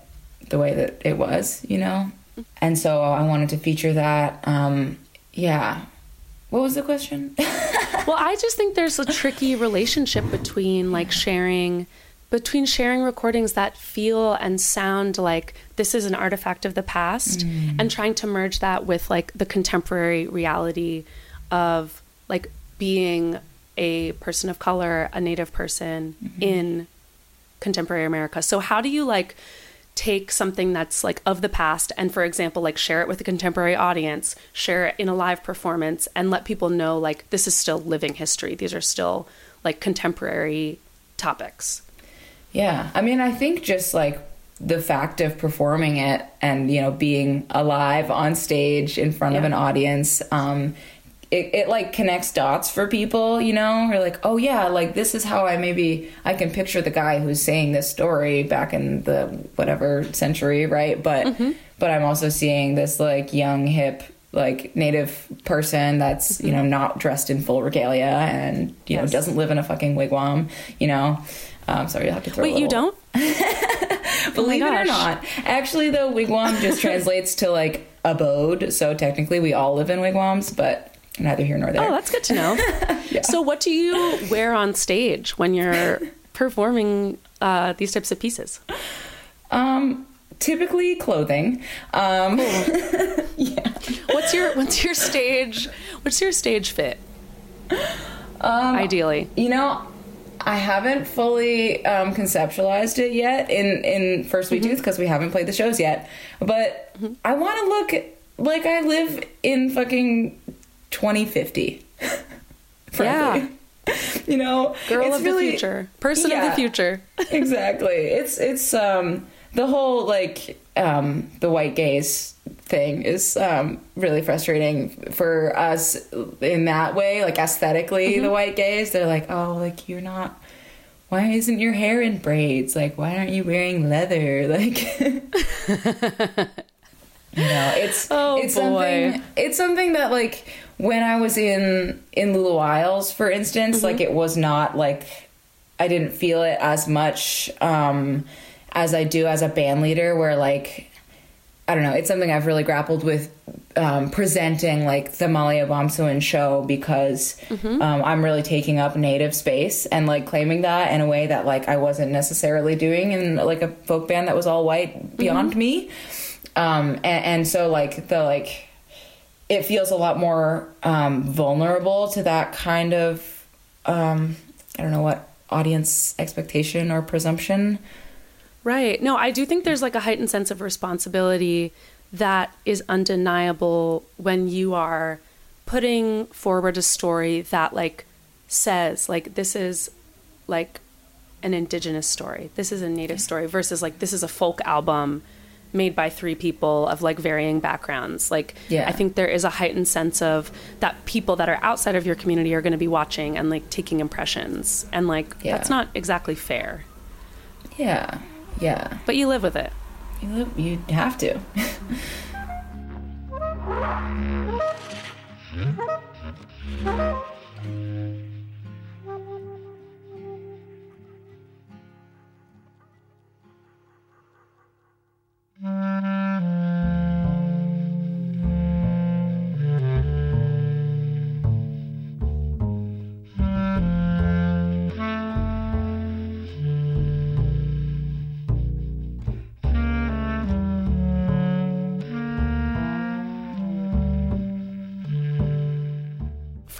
the way that it was, you know. And so I wanted to feature that. Um, yeah. What was the question? [laughs] Well, I just think there's a tricky relationship between like sharing between sharing recordings that feel and sound like this is an artifact of the past mm. and trying to merge that with like the contemporary reality of like being a person of color, a native person mm-hmm. in contemporary America. So how do you like take something that's like of the past and for example like share it with a contemporary audience, share it in a live performance and let people know like this is still living history. These are still like contemporary topics. Yeah, I mean, I think just like the fact of performing it and you know being alive on stage in front of an audience, um, it, it like connects dots for people. You know, You're like, oh yeah, like this is how I maybe I can picture the guy who's saying this story back in the whatever century, right? But but I'm also seeing this like young hip like native person that's you know not dressed in full regalia and you know doesn't live in a fucking wigwam you know um, sorry you'll have to throw Wait, you don't? [laughs] Believe it or not, actually, though, wigwam just [laughs] translates to like abode. So technically, we all live in wigwams, but neither here nor there. Oh, that's good to know. [laughs] So, what do you wear on stage when you're [laughs] performing uh, these types of pieces? um, typically clothing. Um, [laughs] What's your What's your stage What's your stage fit? Um, Ideally, you know, I haven't fully um, conceptualized it yet in in First Sweet Tooth because we haven't played the shows yet. But I want to look like I live in fucking 2050. [laughs] frankly. [laughs] You know, girl it's of really- the future, person of the future. [laughs] exactly. It's it's um the whole like um the white gaze thing is um really frustrating for us in that way, like esthetically the white gaze. They're like, "Oh, like you're not why isn't your hair in braids? Like why aren't you wearing leather?" Like You know, it's [laughs] Oh, it's boy. something it's something that like when I was in in Lula Wiles, for instance, like it was not like I didn't feel it as much um, as I do as a band leader, where like I don't know, it's something I've really grappled with um, presenting like the Mali Obomsawin show because um, I'm really taking up native space and like claiming that in a way that like I wasn't necessarily doing in like a folk band that was all white beyond me. Um, and, and so like the like it feels a lot more um, vulnerable to that kind of um, I don't know what audience expectation or presumption. Right. No, I do think there's like a heightened sense of responsibility that is undeniable when you are putting forward a story that like says like this is like an indigenous story. This is a native story versus like this is a folk album made by three people of like varying backgrounds. Like Yeah. I think there is a heightened sense of that people that are outside of your community are going to be watching and like taking impressions and like Yeah. that's not exactly fair. Yeah, yeah. But you live with it. You, you have to. [laughs] [laughs]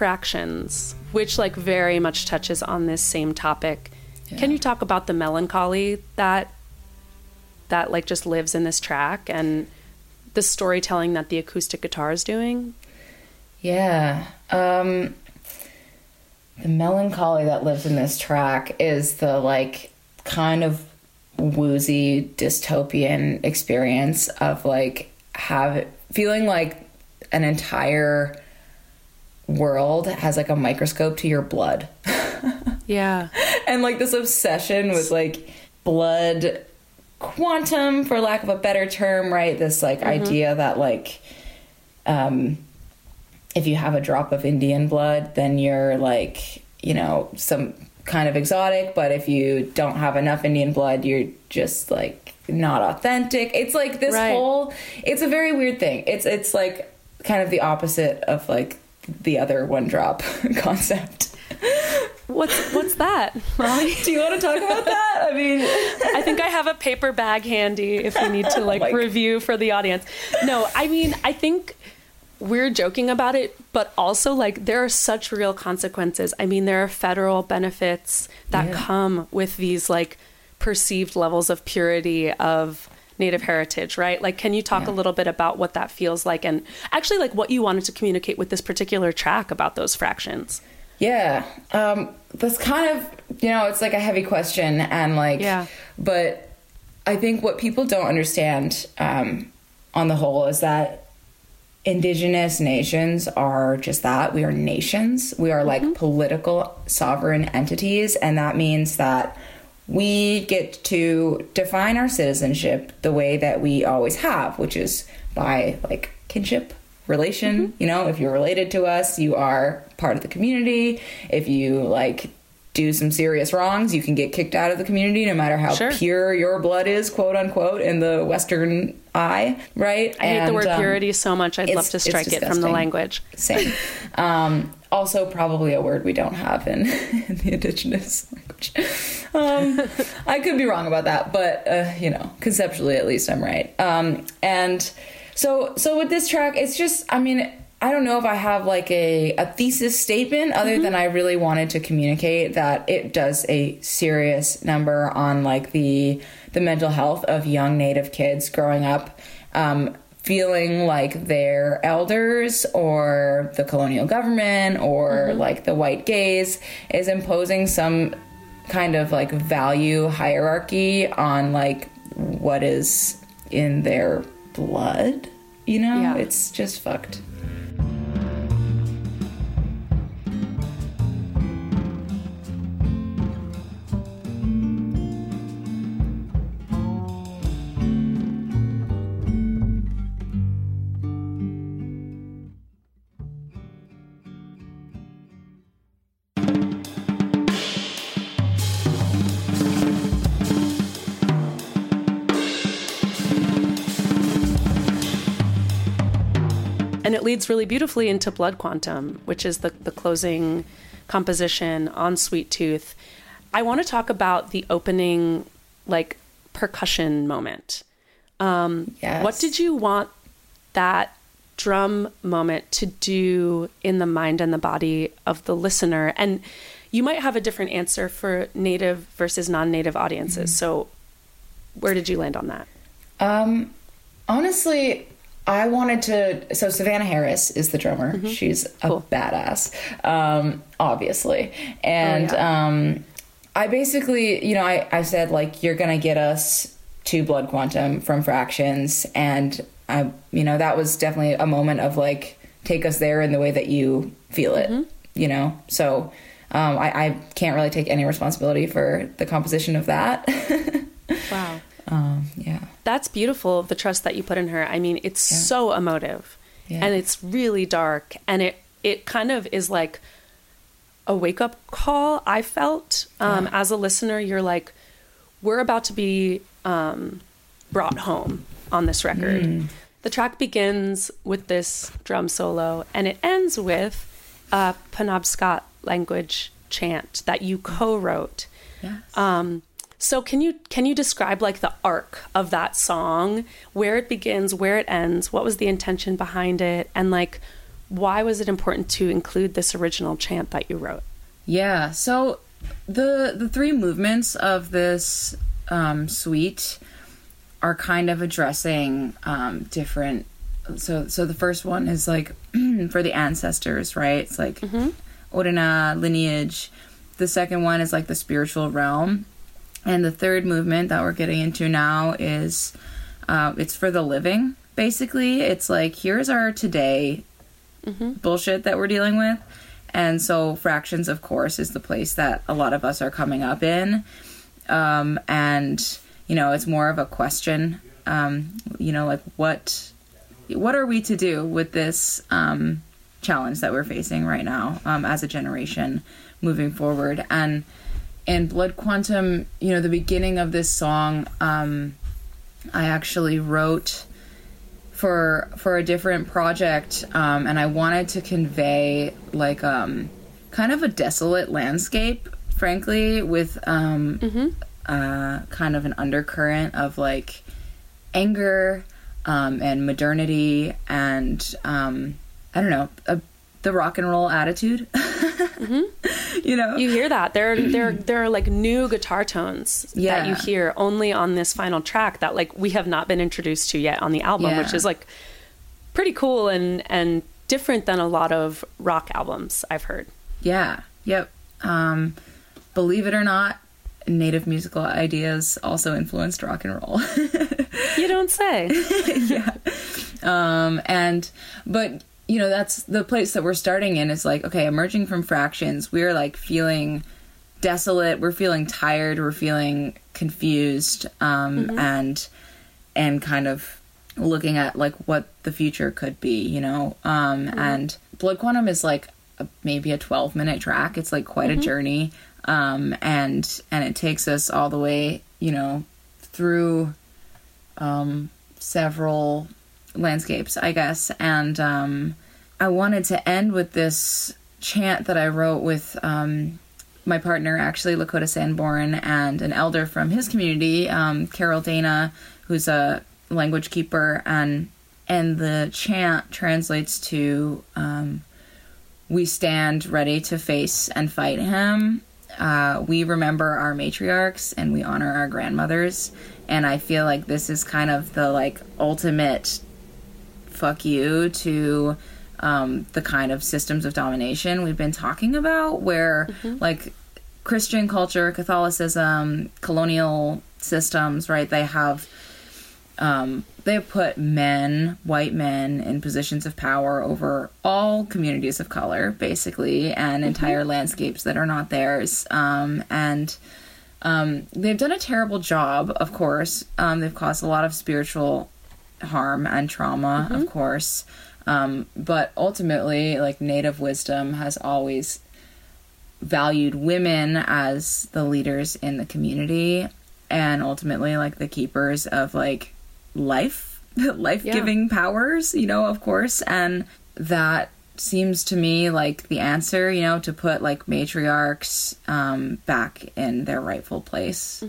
fractions, which like very much touches on this same topic. Can you talk about the melancholy that that like just lives in this track and the storytelling that the acoustic guitar is doing? Yeah. Um the melancholy that lives in this track is the like kind of woozy dystopian experience of like have feeling like an entire world has like a microscope to your blood. [laughs] Yeah. and like this obsession with like blood quantum for lack of a better term right this like idea that like um if you have a drop of Indian blood, then you're like, you know, some kind of exotic. But if you don't have enough Indian blood, you're just like not authentic. It's like this Right. whole. It's a very weird thing. It's it's like kind of the opposite of like the other one drop [laughs] concept. What's what's that, Mali? Do you want to talk about that? I mean, I think I have a paper bag handy if we need to oh like Like- review for the audience. No, I mean, I think we're joking about it, but also like there are such real consequences. I mean, there are federal benefits that Yeah. come with these like perceived levels of purity of native heritage, right? Like can you talk a little bit about what that feels like and actually like what you wanted to communicate with this particular track about those fractions? Yeah. Um, that's kind of, you know, it's like a heavy question. And like, Yeah. but I think what people don't understand um, on the whole is that indigenous nations are just that. We are nations, we are like political sovereign entities. And that means that we get to define our citizenship the way that we always have, which is by like kinship relation. You know, if you're related to us, you are part of the community. If you like do some serious wrongs, you can get kicked out of the community no matter how Sure. pure your blood is, quote unquote, in the Western eye, right? I hate the word um, purity so much. I'd love to strike it from the language. Same. Um, also, probably a word we don't have in, [laughs] in the indigenous language. Um, I could be wrong about that, but uh, you know, conceptually at least I'm right. Um, and so, so with this track, it's just, I mean, I don't know if I have like a, a thesis statement other than I really wanted to communicate that it does a serious number on like the the mental health of young Native kids growing up. Um, feeling like their elders or the colonial government or like the white gaze is imposing some kind of like value hierarchy on like what is in their blood you know Yeah. it's just fucked Leads really beautifully into Blood Quantum, which is the, the closing composition on Sweet Tooth. I want to talk about the opening, like, percussion moment. Um, Yes. What did you want that drum moment to do in the mind and the body of the listener? And you might have a different answer for native versus non native audiences. So, where did you land on that? Um, honestly, I wanted to. So Savannah Harris is the drummer. She's a Cool. badass, um, obviously, and Oh, um, I basically, you know, I, I said like you're gonna get us to Blood Quantum from Fractions, and I, you know, that was definitely a moment of like take us there in the way that you feel it, you know. So um, I, I can't really take any responsibility for the composition of that. [laughs] Wow. Um, yeah. That's beautiful, the trust that you put in her. I mean, it's so emotive Yeah. and it's really dark and it it kind of is like a wake up call. I felt um, as a listener, you're like, we're about to be um, brought home on this record. The track begins with this drum solo and it ends with a Penobscot language chant that you co-wrote. Um, so can you can you describe like the arc of that song, where it begins, where it ends, what was the intention behind it, and like why was it important to include this original chant that you wrote? Yeah. So the the three movements of this um, suite are kind of addressing um, different. So so the first one is like [clears throat] for the ancestors, right? It's like Orina lineage. The second one is like the spiritual realm, and the third movement that we're getting into now is uh, it's for the living. Basically, it's like here's our today bullshit that we're dealing with. And so fractions, of course, is the place that a lot of us are coming up in. Um, and, you know, it's more of a question, um, you know, like what, what are we to do with this, um, challenge that we're facing right now um, as a generation moving forward. And in Blood Quantum, you know, the beginning of this song, um, I actually wrote for for a different project, um, and I wanted to convey like um, kind of a desolate landscape, frankly, with um, uh, kind of an undercurrent of like anger um, and modernity and um, I don't know a, the rock and roll attitude. [laughs] You know, You hear that there, there, there are like new guitar tones that you hear only on this final track that like we have not been introduced to yet on the album, Yeah. which is like pretty cool and and different than a lot of rock albums I've heard. Yeah. Yep. Um, believe it or not, native musical ideas also influenced rock and roll. [laughs] You don't say. [laughs] um, and but you know that's the place that we're starting in is like okay, emerging from fractions, we're like feeling desolate, we're feeling tired, we're feeling confused, um, and and kind of looking at like what the future could be, you know. Um, and Blood Quantum is like a, maybe a 12 minute track. It's like quite a journey. Um, and and it takes us all the way, you know, through um, several landscapes, I guess. And um, I wanted to end with this chant that I wrote with um, my partner, actually, Lakota Sanborn, and an elder from his community, um, Carol Dana, who's a language keeper. And, and the chant translates to um, We stand ready to face and fight him. Uh, we remember our matriarchs and we honor our grandmothers. And I feel like this is kind of the like ultimate fuck you to um, the kind of systems of domination we've been talking about, where like Christian culture, Catholicism, colonial systems, right? They have um, they have put men, white men, in positions of power over all communities of color, basically, and entire landscapes that are not theirs. Um, and um, they've done a terrible job, of course. Um, they've caused a lot of spiritual harm and trauma, of course. Um, but ultimately, like Native wisdom has always valued women as the leaders in the community and ultimately like the keepers of like life [laughs] life-giving powers you know of course. And that seems to me like the answer you know to put like matriarchs um, back in their rightful place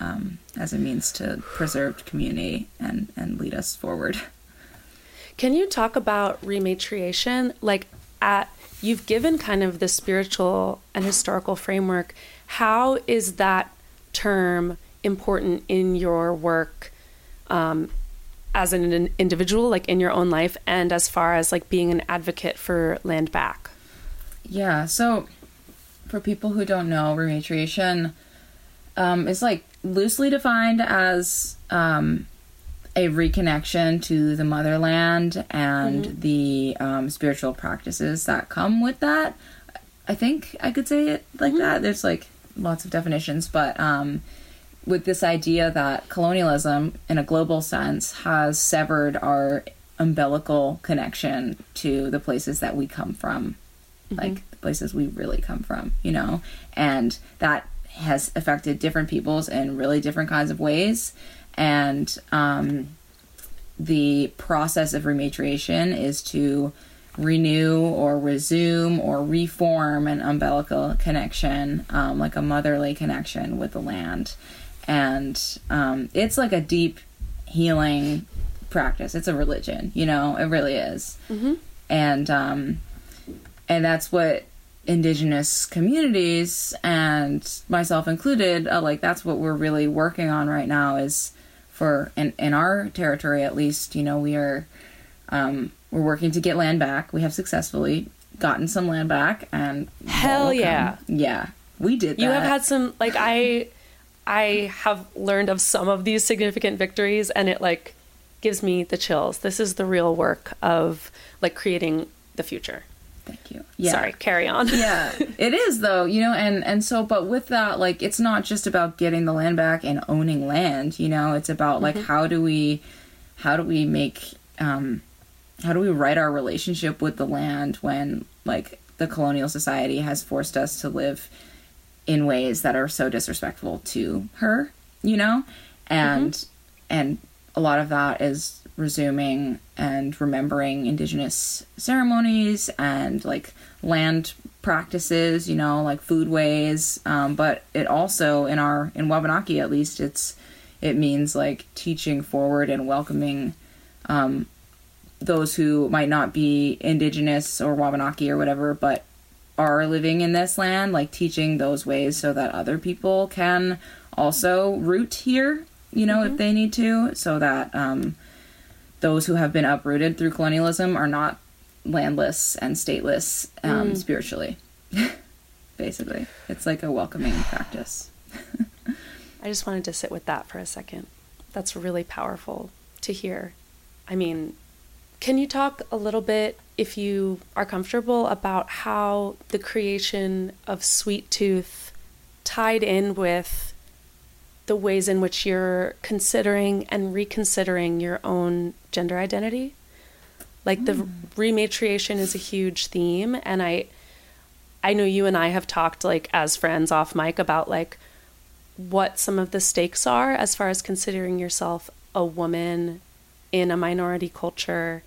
um, as a means to preserve community and and lead us forward Can you talk about rematriation? Like, at you've given kind of the spiritual and historical framework. How is that term important in your work um, as an, individual, like in your own life, and as far as like being an advocate for land back? Yeah, so for people who don't know, rematriation um, is like loosely defined as um, a reconnection to the motherland and the um, spiritual practices that come with that. I think I could say it like that. There's like lots of definitions, but um, with this idea that colonialism, in a global sense, has severed our umbilical connection to the places that we come from like the places we really come from, you know, and that has affected different peoples in really different kinds of ways. And um, the process of rematriation is to renew or resume or reform an umbilical connection, um, like a motherly connection with the land. And um, it's like a deep healing practice. It's a religion, you know, it really is. And um, and that's what indigenous communities and myself included uh, like that's what we're really working on right now is for in, in our territory at least you know we are um, we're working to get land back we have successfully gotten some land back and Hell welcome. yeah. yeah we did that You have had some like I I have learned of some of these significant victories and it like gives me the chills. This is the real work of like creating the future. thank you yeah Sorry, carry on. [laughs] yeah it is though you know and and so but with that like it's not just about getting the land back and owning land you know it's about like how do we how do we make um how do we write our relationship with the land when like the colonial society has forced us to live in ways that are so disrespectful to her, you know? And and a lot of that is resuming and remembering indigenous ceremonies and like land practices, you know, like food ways. Um, but it also in our in Wabanaki at least it's it means like teaching forward and welcoming um, those who might not be indigenous or Wabanaki or whatever, but are living in this land, like teaching those ways so that other people can also root here, you know, if they need to, so that um, those who have been uprooted through colonialism are not landless and stateless um, spiritually. [laughs] Basically, it's like a welcoming practice. [laughs] I just wanted to sit with that for a second. That's really powerful to hear. I mean, can you talk a little bit, if you are comfortable, about how the creation of Sweet Tooth tied in with the ways in which you're considering and reconsidering your own gender identity? Like the hmm. rematriation is a huge theme, and I, I know you and I have talked like as friends off mic about like what some of the stakes are as far as considering yourself a woman in a minority culture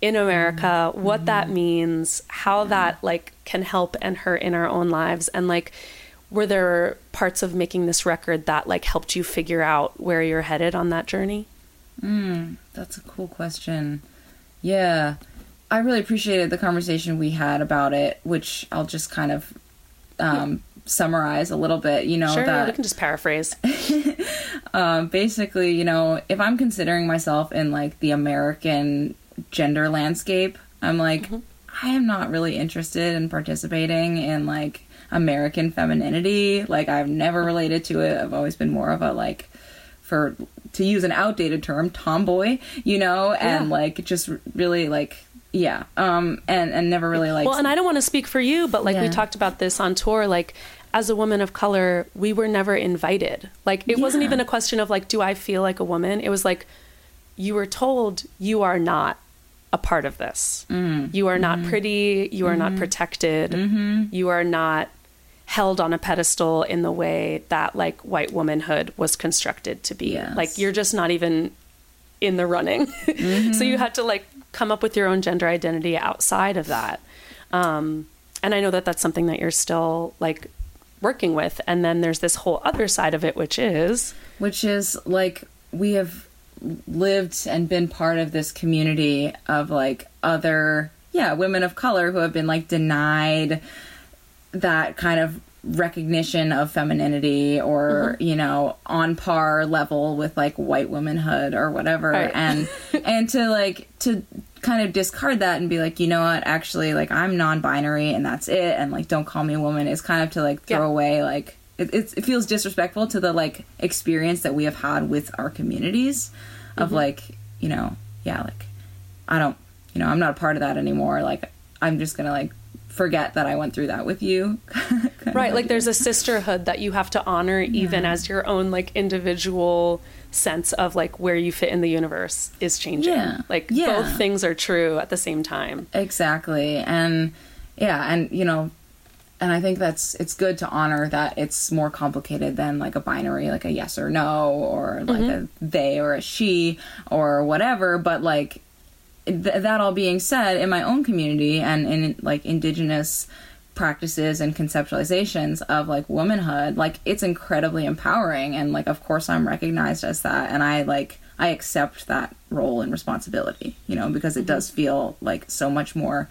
in America, what that means, how that like can help and hurt in our own lives and like were there parts of making this record that like helped you figure out where you're headed on that journey? That's a cool question. Yeah. I really appreciated the conversation we had about it, which I'll just kind of um, summarize a little bit. You know, Sure, that we can just paraphrase. [laughs] um, basically, you know, if I'm considering myself in like the American gender landscape, I'm like, I am not really interested in participating in like American femininity. Like, I've never related to it. I've always been more of a like, for to use an outdated term, tomboy, you know, and Yeah. like just really like, yeah, um, and and never really like. well, and I don't want to speak for you, but like we talked about this on tour, like as a woman of color, we were never invited. Like it wasn't even a question of like, do I feel like a woman? It was like you were told you are not a part of this. Mm. You are not Mm-hmm. pretty. You are not protected. You are not held on a pedestal in the way that like white womanhood was constructed to be. Yes. Like you're just not even in the running. [laughs] so you had to like come up with your own gender identity outside of that. Um, and I know that that's something that you're still like working with. And then there's this whole other side of it, which is which is like we have lived and been part of this community of like other yeah women of color who have been like denied that kind of recognition of femininity or mm-hmm. you know on par level with like white womanhood or whatever Right. and [laughs] and to like to kind of discard that and be like you know what actually like i'm non-binary and that's it and like don't call me a woman is kind of to like throw Yeah. away like it, it feels disrespectful to the like experience that we have had with our communities of mm-hmm. like you know yeah like i don't you know i'm not a part of that anymore like i'm just gonna like forget that i went through that with you [laughs] right. Like there's a sisterhood that you have to honor even as your own like individual sense of like where you fit in the universe is changing. Yeah. Like Yeah. both things are true at the same time. exactly and yeah and you know and i think that's it's good to honor that it's more complicated than like a binary like a yes or no or like mm-hmm. a they or a she or whatever. But like th- that all being said in my own community and in like indigenous practices and conceptualizations of like womanhood like it's incredibly empowering. And like of course i'm recognized as that. And i like i accept that role and responsibility you know because it mm-hmm. does feel like so much more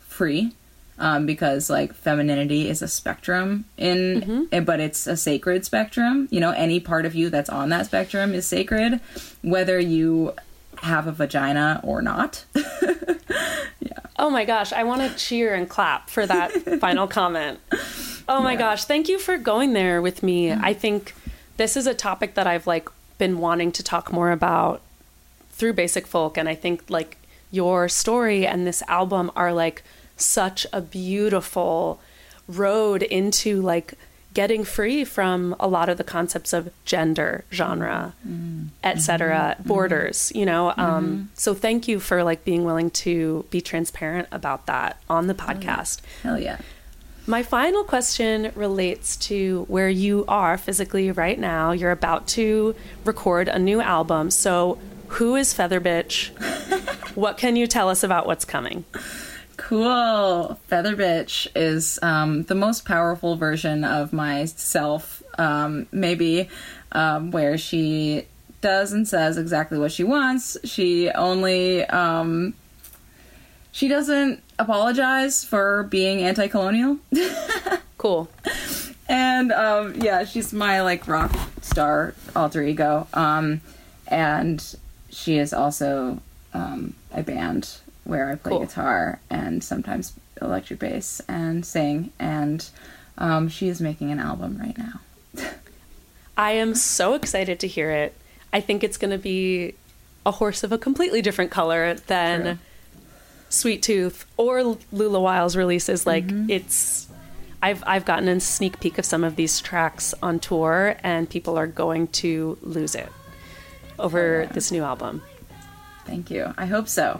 free um, because like femininity is a spectrum in eh, but it's a sacred spectrum. You know any part of you that's on that spectrum is sacred whether you have a vagina or not. [laughs] Yeah. Oh my gosh, I want to cheer and clap for that [laughs] final comment. Oh my gosh, thank you for going there with me. I think this is a topic that I've like been wanting to talk more about through basic folk and I think like your story and this album are like such a beautiful road into like getting free from a lot of the concepts of gender, genre, mm. etc., mm-hmm. mm-hmm. borders, you know. Um, mm-hmm. so thank you for like being willing to be transparent about that on the oh, podcast. Hell yeah. My final question relates to where you are physically right now. You're about to record a new album. So, who is Feather Bitch? [laughs] what can you tell us about what's coming? Cool. Feather Bitch is um, the most powerful version of myself, um, maybe, um, where she does and says exactly what she wants. She only. Um, she doesn't apologize for being anti colonial. [laughs] Cool. and um, yeah, she's my like rock star alter ego. Um, and she is also um, a band where I play Cool. guitar and sometimes electric bass and sing. And um, she is making an album right now. [laughs] I am so excited to hear it. I think it's going to be a horse of a completely different color than True. Sweet Tooth or Lula Wiles releases. Like Mm-hmm. it's, I've I've gotten a sneak peek of some of these tracks on tour, and people are going to lose it over this new album. Thank you. I hope so.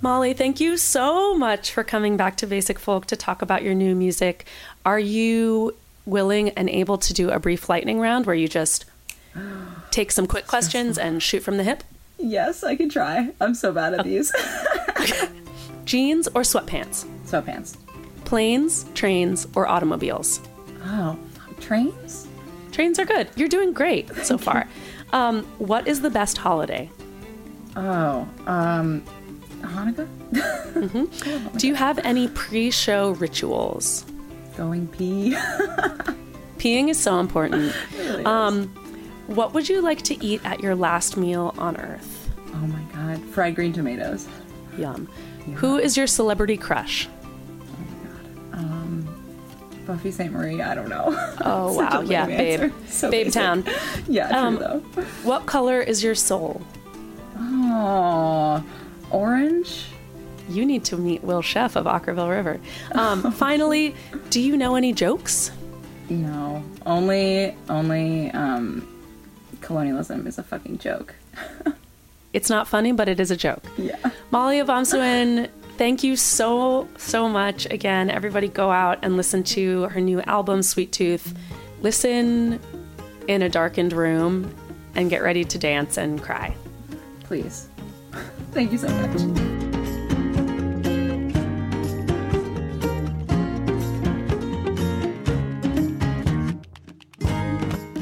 Mali, thank you so much for coming back to Basic Folk to talk about your new music. Are you willing and able to do a brief lightning round where you just take some quick [gasps] questions and shoot from the hip? Yes, I can try. I'm so bad at oh. these. [laughs] [laughs] Jeans or sweatpants? Sweatpants. Planes, trains, or automobiles? Oh, trains? Trains are good. You're doing great so far. Um, what is the best holiday? Oh, um, Hanukkah? [laughs] Do you have any pre show rituals? Going pee. [laughs] Peeing is so important. [laughs] Um, what would you like to eat at your last meal on Earth? oh my god. Fried green tomatoes. Yum. Who is your celebrity crush? Buffy Sainte-Marie, I don't know. Oh [laughs] wow, yeah, babe. So babe basic. town. [laughs] Yeah, true Um, though. What color is your soul? Oh, orange? You need to meet Will Sheff of Okkervil River. Um, [laughs] finally, do you know any jokes? No, only only um, colonialism is a fucking joke. It's not funny, but it is a joke. Yeah. Mali Obomsawin, thank you so, so much. Again, everybody go out and listen to her new album, Sweet Tooth. Listen in a darkened room and get ready to dance and cry. Please. [laughs] Thank you so much.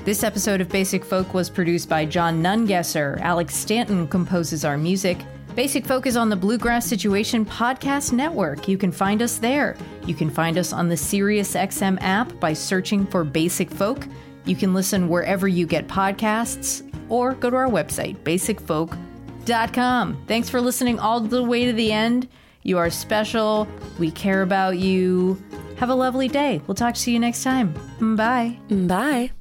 This episode of Basic Folk was produced by John Nungesser. Alex Stanton composes our music. Basic Folk is on the Bluegrass Situation Podcast Network. You can find us there. You can find us on the SiriusXM app by searching for Basic Folk. You can listen wherever you get podcasts or go to our website, basicfolk.com. Thanks for listening all the way to the end. You are special. We care about you. Have a lovely day. We'll talk to you next time. Bye. Bye.